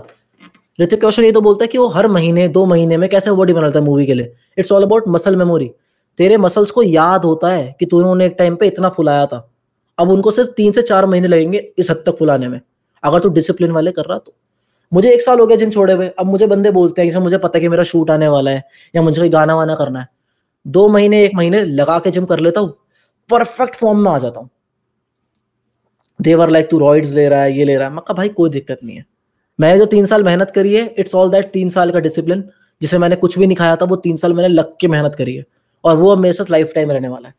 ऋतिक रोशन ये तो बोलता है कि वो हर महीने, दो महीने में कैसे बॉडी बनाता है मूवी के लिए? It's all about muscle memory तेरे मसल्स को याद होता है कि तूने उन्हें एक टाइम पे इतना फुलाया था। अब उनको सिर्फ़ तीन से चार महीने लगेंगे इस हद तक फुलाने में। अगर तू डिसिप्लिन वाले कर रहा तो। मुझे एक साल हो गया जिम छोड़े हुए। अब मुझे बंदे बोलते हैं जैसे मुझे पता है कि मेरा शूट आने वाला है या मुझे कोई गाना वाना करना है। दो महीने, एक महीने लगा के जिम कर लेता हूँ। परफेक्ट फॉर्म में आ जाता हूँ। देवर लाइक तू रॉइड्स ले रहा है, ये ले रहा है। मैं कहा, भाई, कोई दिक्कत नहीं है। मैंने जो तीन साल मेहनत करी है इट्स ऑल दैट तीन साल का डिसिप्लिन जिसे मैंने कुछ भी नहीं खाया था वो तीन साल मैंने लग के मेहनत करी है। और वो अब मेरे साथ लाइफ टाइम रहने वाला है।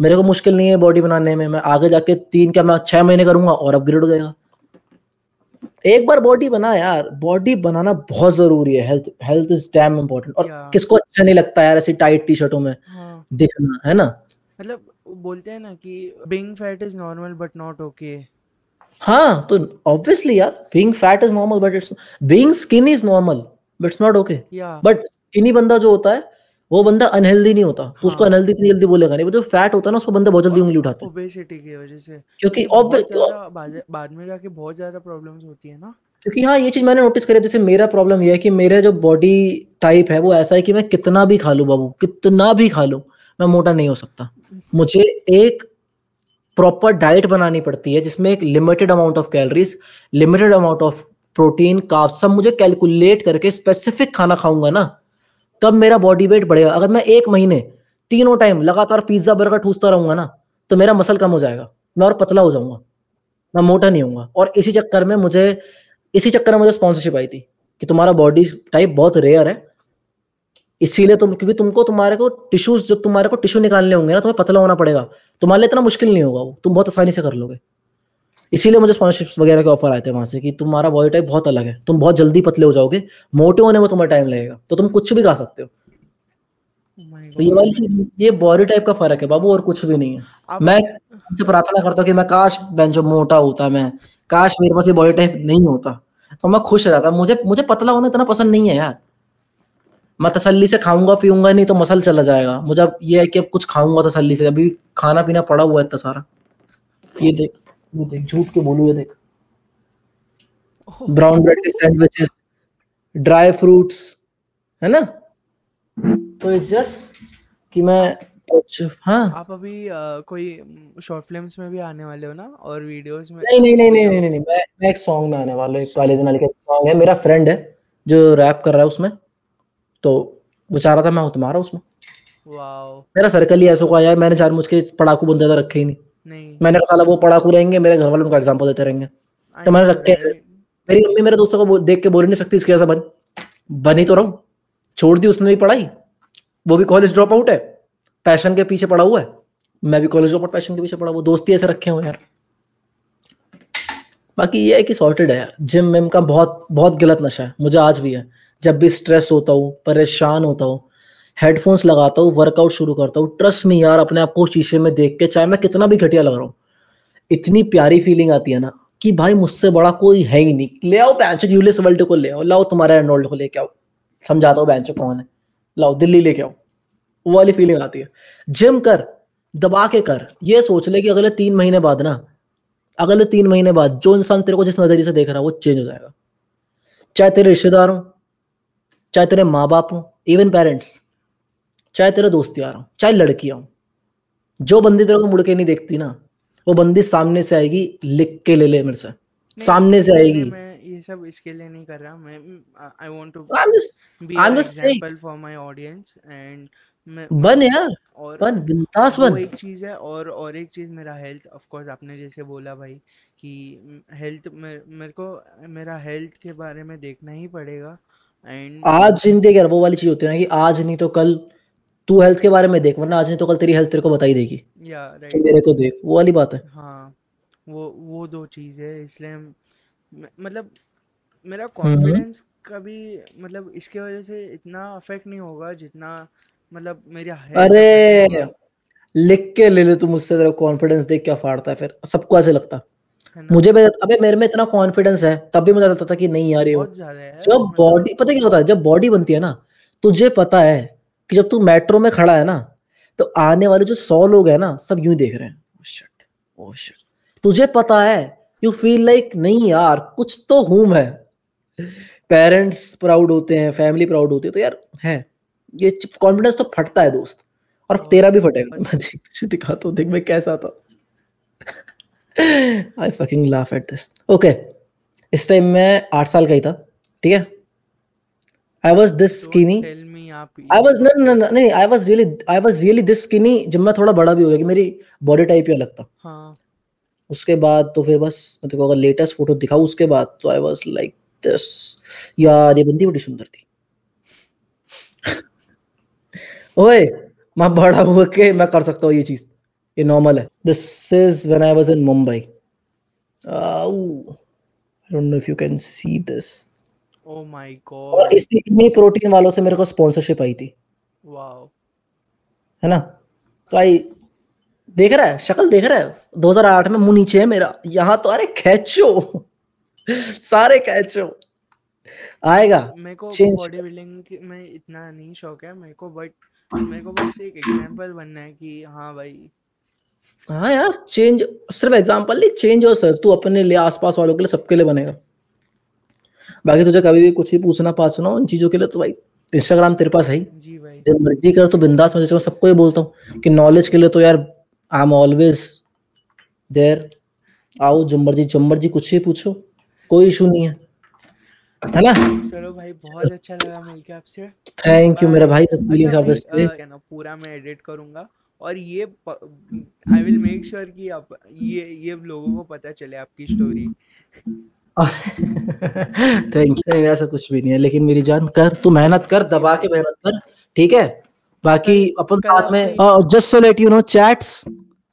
मेरे को मुश्किल नहीं है बॉडी बनाने में मैं आगे जाके तीन क्या मैं छह महीने करूँगा और अपग्रेड हो जाएगा। एक बार बॉडी बना यार बॉडी बनाना बहुत ज़रूरी है। Health health is damn important और Yeah. किसको अच्छा नहीं लगता यार ऐसी टाइट टी शर्टों में हाँ। दिखना है ना? मतलब बोलते हैं ना कि being fat is normal but not okay हाँ तो ऑब्वियसली यार being fat is normal but it's being skinny is normal but it's not okay but skinny बंदा जो होता है वो बंदा अनहेल्दी नहीं होता। तो उसको हाँ अनहेल्दी इतनी जल्दी बोलेगा नहीं। जो फैट होता है ना उसको बंदा बहुत जल्दी उंगली उठाता है। ओबेसिटी की वजह से। क्योंकि बाद बाद में जाके बहुत ज़्यादा प्रॉब्लम्स होती है ना। क्योंकि हाँ ये चीज़ मैंने नोटिस करी है, जैसे मेरा प्रॉब्लम ये है कि मेरा जो बॉडी टाइप है वो ऐसा है कि मैं कितना भी खा लूँ बाबू कितना भी खा लूँ मैं मोटा नहीं हो सकता। मुझे एक प्रॉपर डाइट बनानी पड़ती है, जिसमें एक limited amount of calories limited amount of protein carb सब मुझे कैलकुलेट करके स्पेसिफिक खाना खाऊँगा ना, तब मेरा बॉडी वेट बढ़ेगा। अगर मैं एक महीने तीनों टाइम लगातार पिज्जा बर्गर ठूसता रहूँगा ना तो मेरा मसल कम हो जाएगा। मैं और पतला हो जाऊँगा, मैं मोटा नहीं होऊँगा। और इसी चक्कर में मुझे, इसी चक्कर में मुझे स्पॉन्सरशिप आई थी कि तुम्हारा बॉडी टाइप बहुत रेयर है इसीलिए तुम क्योंकि तुमको तुम्हारे को टिश्यूज जब तुम्हारे को टिश्यू निकालने होंगे ना तुम्हें पतला होना पड़ेगा। तुम्हारे लिए इतना मुश्किल नहीं होगा वो। तुम बहुत आसानी से कर लोगे। इसीलिए मुझे स्पॉन्सरशिप वगैरह के ऑफ़र आए थे वहाँ से कि तुम्हारा बॉडी टाइप बहुत अलग है। तुम बहुत जल्दी पतले हो जाओगे मोटे होने में तुम्हें टाइम लगेगा। तो तुम कुछ भी खा सकते हो। Oh तो ये वाली चीज़ ये बॉडी टाइप का फ़र्क है बाबू और कुछ भी नहीं है। मैं उनसे प्रार्थना करता हूँ कि मैं काश बेंच मोटा होता मैं काश मेरे पास ये बॉडी टाइप नहीं होता। तो मैं खुश रहता। मुझे मुझे पतला होना इतना पसंद नहीं है यार। मैं तसल्ली से खाऊँगा पीऊँगा नहीं तो मसल चला जाएगा। मुझे अब ये है कि अब कुछ खाऊँगा तसल्ली से। अभी खाना पीना पड़ा हुआ है इतना सारा। ये देख ये देख झूठ के बोलू ये देख। ब्राउन ब्रेड के सैंडविचेस ड्राई फ्रूट्स है ना? तो इट्स जस्ट कि मैं हाँ। आप अभी अ, कोई शॉर्ट फिल्म्स में भी आने वाले हो ना? और वीडियोस में नहीं नहीं नहीं नहीं नहीं नहीं नहीं, मैं मैं एक सॉन्ग में आने वाला हूँ एक काले दिन का सॉन्ग है। मेरा फ्रेंड है जो रैप कर रहा है उसमें। तो वो चाह रहा था मैं हूँ तुम्हारा उसमें। मेरा सर्कल ही ऐसा हुआ यार मैंने चार मुझके पढ़ाकू बंदे तो रखे ही नहीं। नहीं। मैंने कहा साला वो पढ़ाकू रहेंगे मेरे घर वाले उनका एग्ज़ाम्पल देते रहेंगे। तो मैंने रखे मेरी मम्मी मेरे दोस्तों को देख के बोल नहीं सकती इसके ऐसा बन। बनी तो रहूँ। छोड़ दी उसने भी पढ़ाई। वो भी कॉलेज ड्रॉप आउट है। पैशन के पीछे पड़ा हुआ है। मैं भी कॉलेज ड्रॉप आउट पैशन के पीछे पड़ा हुआ। दोस्ती ऐसे रखे हुए यार। बाकी ये है कि सॉर्टेड है यार। जिम विम का बहुत बहुत गलत नशा है। मुझे आज भी है। जब भी स्ट्रेस होता हूँ, परेशान होता हूँ हेडफोन्स लगाता हूँ वर्कआउट शुरू करता हूँ ट्रस्ट में यार, अपने आप को शीशे में देख के, चाहे मैं कितना भी घटिया लग रहा हूँ, इतनी प्यारी फीलिंग आती है ना कि भाई मुझसे बड़ा कोई है ही नहीं। ले आओ पैंचो यूलिस वर्ल्ड को ले आओ, लाओ तुम्हारा एनोल्ड को लेके आओ, समझाता हूँ बैंचो कौन है, लाओ दिल्ली लेके आओ, वो वाली फीलिंग आती है। जिम कर, दबा के कर, ये सोच ले कि अगले तीन महीने बाद ना, अगले तीन महीने बाद जो इंसान तेरे को जिस नज़रिए से देख रहा है, वो चेंज हो जाएगा। चाहे तेरे रिश्तेदार हो चाहे तेरे माँ बाप हो इवन पेरेंट्स चाहे तेरे दोस्त यार हो चाहे लड़कियाँ हो जो बंदी तेरे को मुड़ के नहीं देखती ना वो बंदी सामने से आएगी लिख के ले ले मेरे से। सामने से आएगी। मैं ये सब इसके लिए नहीं कर रहा मैं I want to be just saying, example for my audience and बन यार और बन बिंदास बन। एक चीज़ है और और एक चीज़ मेरा हेल्थ ऑफ़ कोर्स आपने जैसे बोला भाई कि हेल्थ मेरे को मेरा हेल्थ के बारे में देखना ही पड़ेगा। आज ज़िंदगी यार वो वाली चीज़ होती है ना कि आज नहीं तो कल तू हेल्थ के बारे में देख वरना आज नहीं तो कल तेरी हेल्थ तेरे को बताई देगी। या राइट मेरे को देख वो वाली बात है। हाँ वो वो दो चीज़ है इसलिए मतलब मेरा हम्म। कॉन्फिडेंस कभी मतलब इसके वजह से इतना अफेक्ट नहीं होगा जितना मतलब मेरा हेल्थ अरे! लिख के ले ले तू मुझसे तेरा कॉन्फिडेंस देख क्या फाड़ता है फिर सबको ऐसे लगता है। मुझे अबे मेरे में इतना कॉन्फिडेंस है तब भी मुझे लगता था कि नहीं यार ये हो है जब मतलब बॉडी पता क्या होता है? जब बॉडी बनती है ना तुझे पता है कि जब तू मेट्रो में खड़ा है ना तो आने वाले जो सौ लोग हैं ना सब यूँ देख रहे हैं। Oh shit, oh shit. तुझे पता है यू फील लाइक नहीं यार कुछ तो हूँ मैं। पेरेंट्स प्राउड होते हैं फैमिली प्राउड होती है तो यार है। ये कॉन्फिडेंस तो फटता है दोस्त और तेरा भी फटेगा। मैं देख दिखाता हूँ देख मैं कैसा था। I fucking laugh at this okay इस टाइम मैं आठ साल का ही था ठीक है? I was this skinny I was no नहीं I was really I was really this skinny जब मैं थोड़ा बड़ा भी हो गया कि मेरी बॉडी टाइप ही अलग था। हाँ। उसके बाद तो फिर बस मैं को अगर लेटेस्ट फ़ोटो दिखाऊँ उसके बाद तो आई वॉज़ लाइक दिस यार ये बंदी बड़ी सुंदर थी। ओए मैं बड़ा हुआ के मैं कर सकता हूँ ये चीज़। ये नॉर्मल है। This is when I was in Mumbai I don't know if you can see this oh my god और इसी इन्हीं प्रोटीन वालों से मेरे को स्पॉन्सरशिप आई थी। वाओ है ना? तो आई देख रहा है? शक्ल देख रहा है? 2008 में मुँह नीचे है मेरा। यहाँ तो अरे खेचो सारे कैचो। आएगा। मेरे को बॉडी बिल्डिंग में इतना नहीं शौक है मेरे को बट मेरे को बस एक एग्जांपल बनना है कि हाँ भाई हाँ यार चेंज सिर्फ़ एग्जांपल नहीं चेंज और सिर्फ़ तू अपने लिए आसपास वालों के लिए सबके लिए बनेगा। बाकी तुझे कभी भी कुछ भी पूछना पाछना उन चीज़ों के लिए तो भाई इंस्टाग्राम तेरे पास है ही। जब मर्ज़ी कर तो बिंदास मैं सबको ही बोलता हूँ कि नॉलेज के लिए तो यार आई एम ऑलवेज देयर आओ जो मर्ज़ी जो मर्ज़ी कुछ ही पूछो कोई इशू नहीं है। है ना? चलो भाई बहुत अच्छा लगा मिलके आपसे। थैंक यू मेरा भाई अच्छा पूरा मैं एडिट करूँगा। और ये आई विल मेक श्योर कि आप ये ये लोगों को पता चले आपकी स्टोरी थैंक यू नहीं ऐसा कुछ भी नहीं है लेकिन मेरी जान कर तू मेहनत कर दबा के मेहनत कर ठीक है? बाकी अपन साथ में just so let you know chats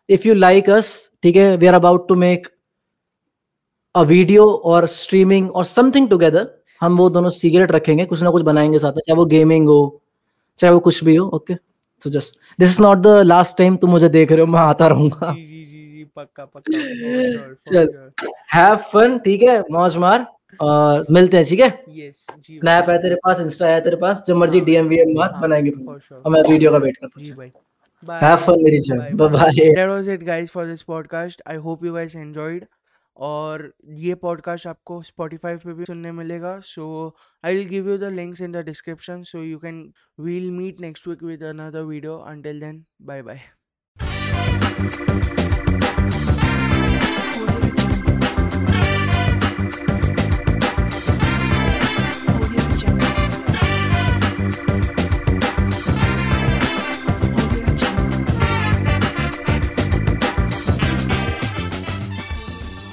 if you like us ठीक है? We are about to make a video और स्ट्रीमिंग और समथिंग टुगेदर हम वो दोनों सीक्रेट रखेंगे कुछ ना कुछ बनाएँगे साथ में चाहे वो गेमिंग हो चाहे वो कुछ भी हो okay so just this is not the last time तुम मुझे देख रहे हो मैं आता रहूँगा। जी जी जी जी पक्का पक्का चल। हैव फन ठीक है मौज मार और मिलते हैं ठीक है? Yes, जी स्नैप है तेरे पास इंस्टा है तेरे पास जब मर्ज़ी डीएम वीएम मार हाँ, बनाएँगे और मैं वीडियो का वेट करता जी हूँ भाई हैव फन मेरी जान bye bye That was it guys for this podcast. I hope you guys enjoyed. और ये पॉडकास्ट आपको स्पॉटिफाई पे भी सुनने मिलेगा। So I will give you the links in the description so you can we'll meet next week with another video until then bye bye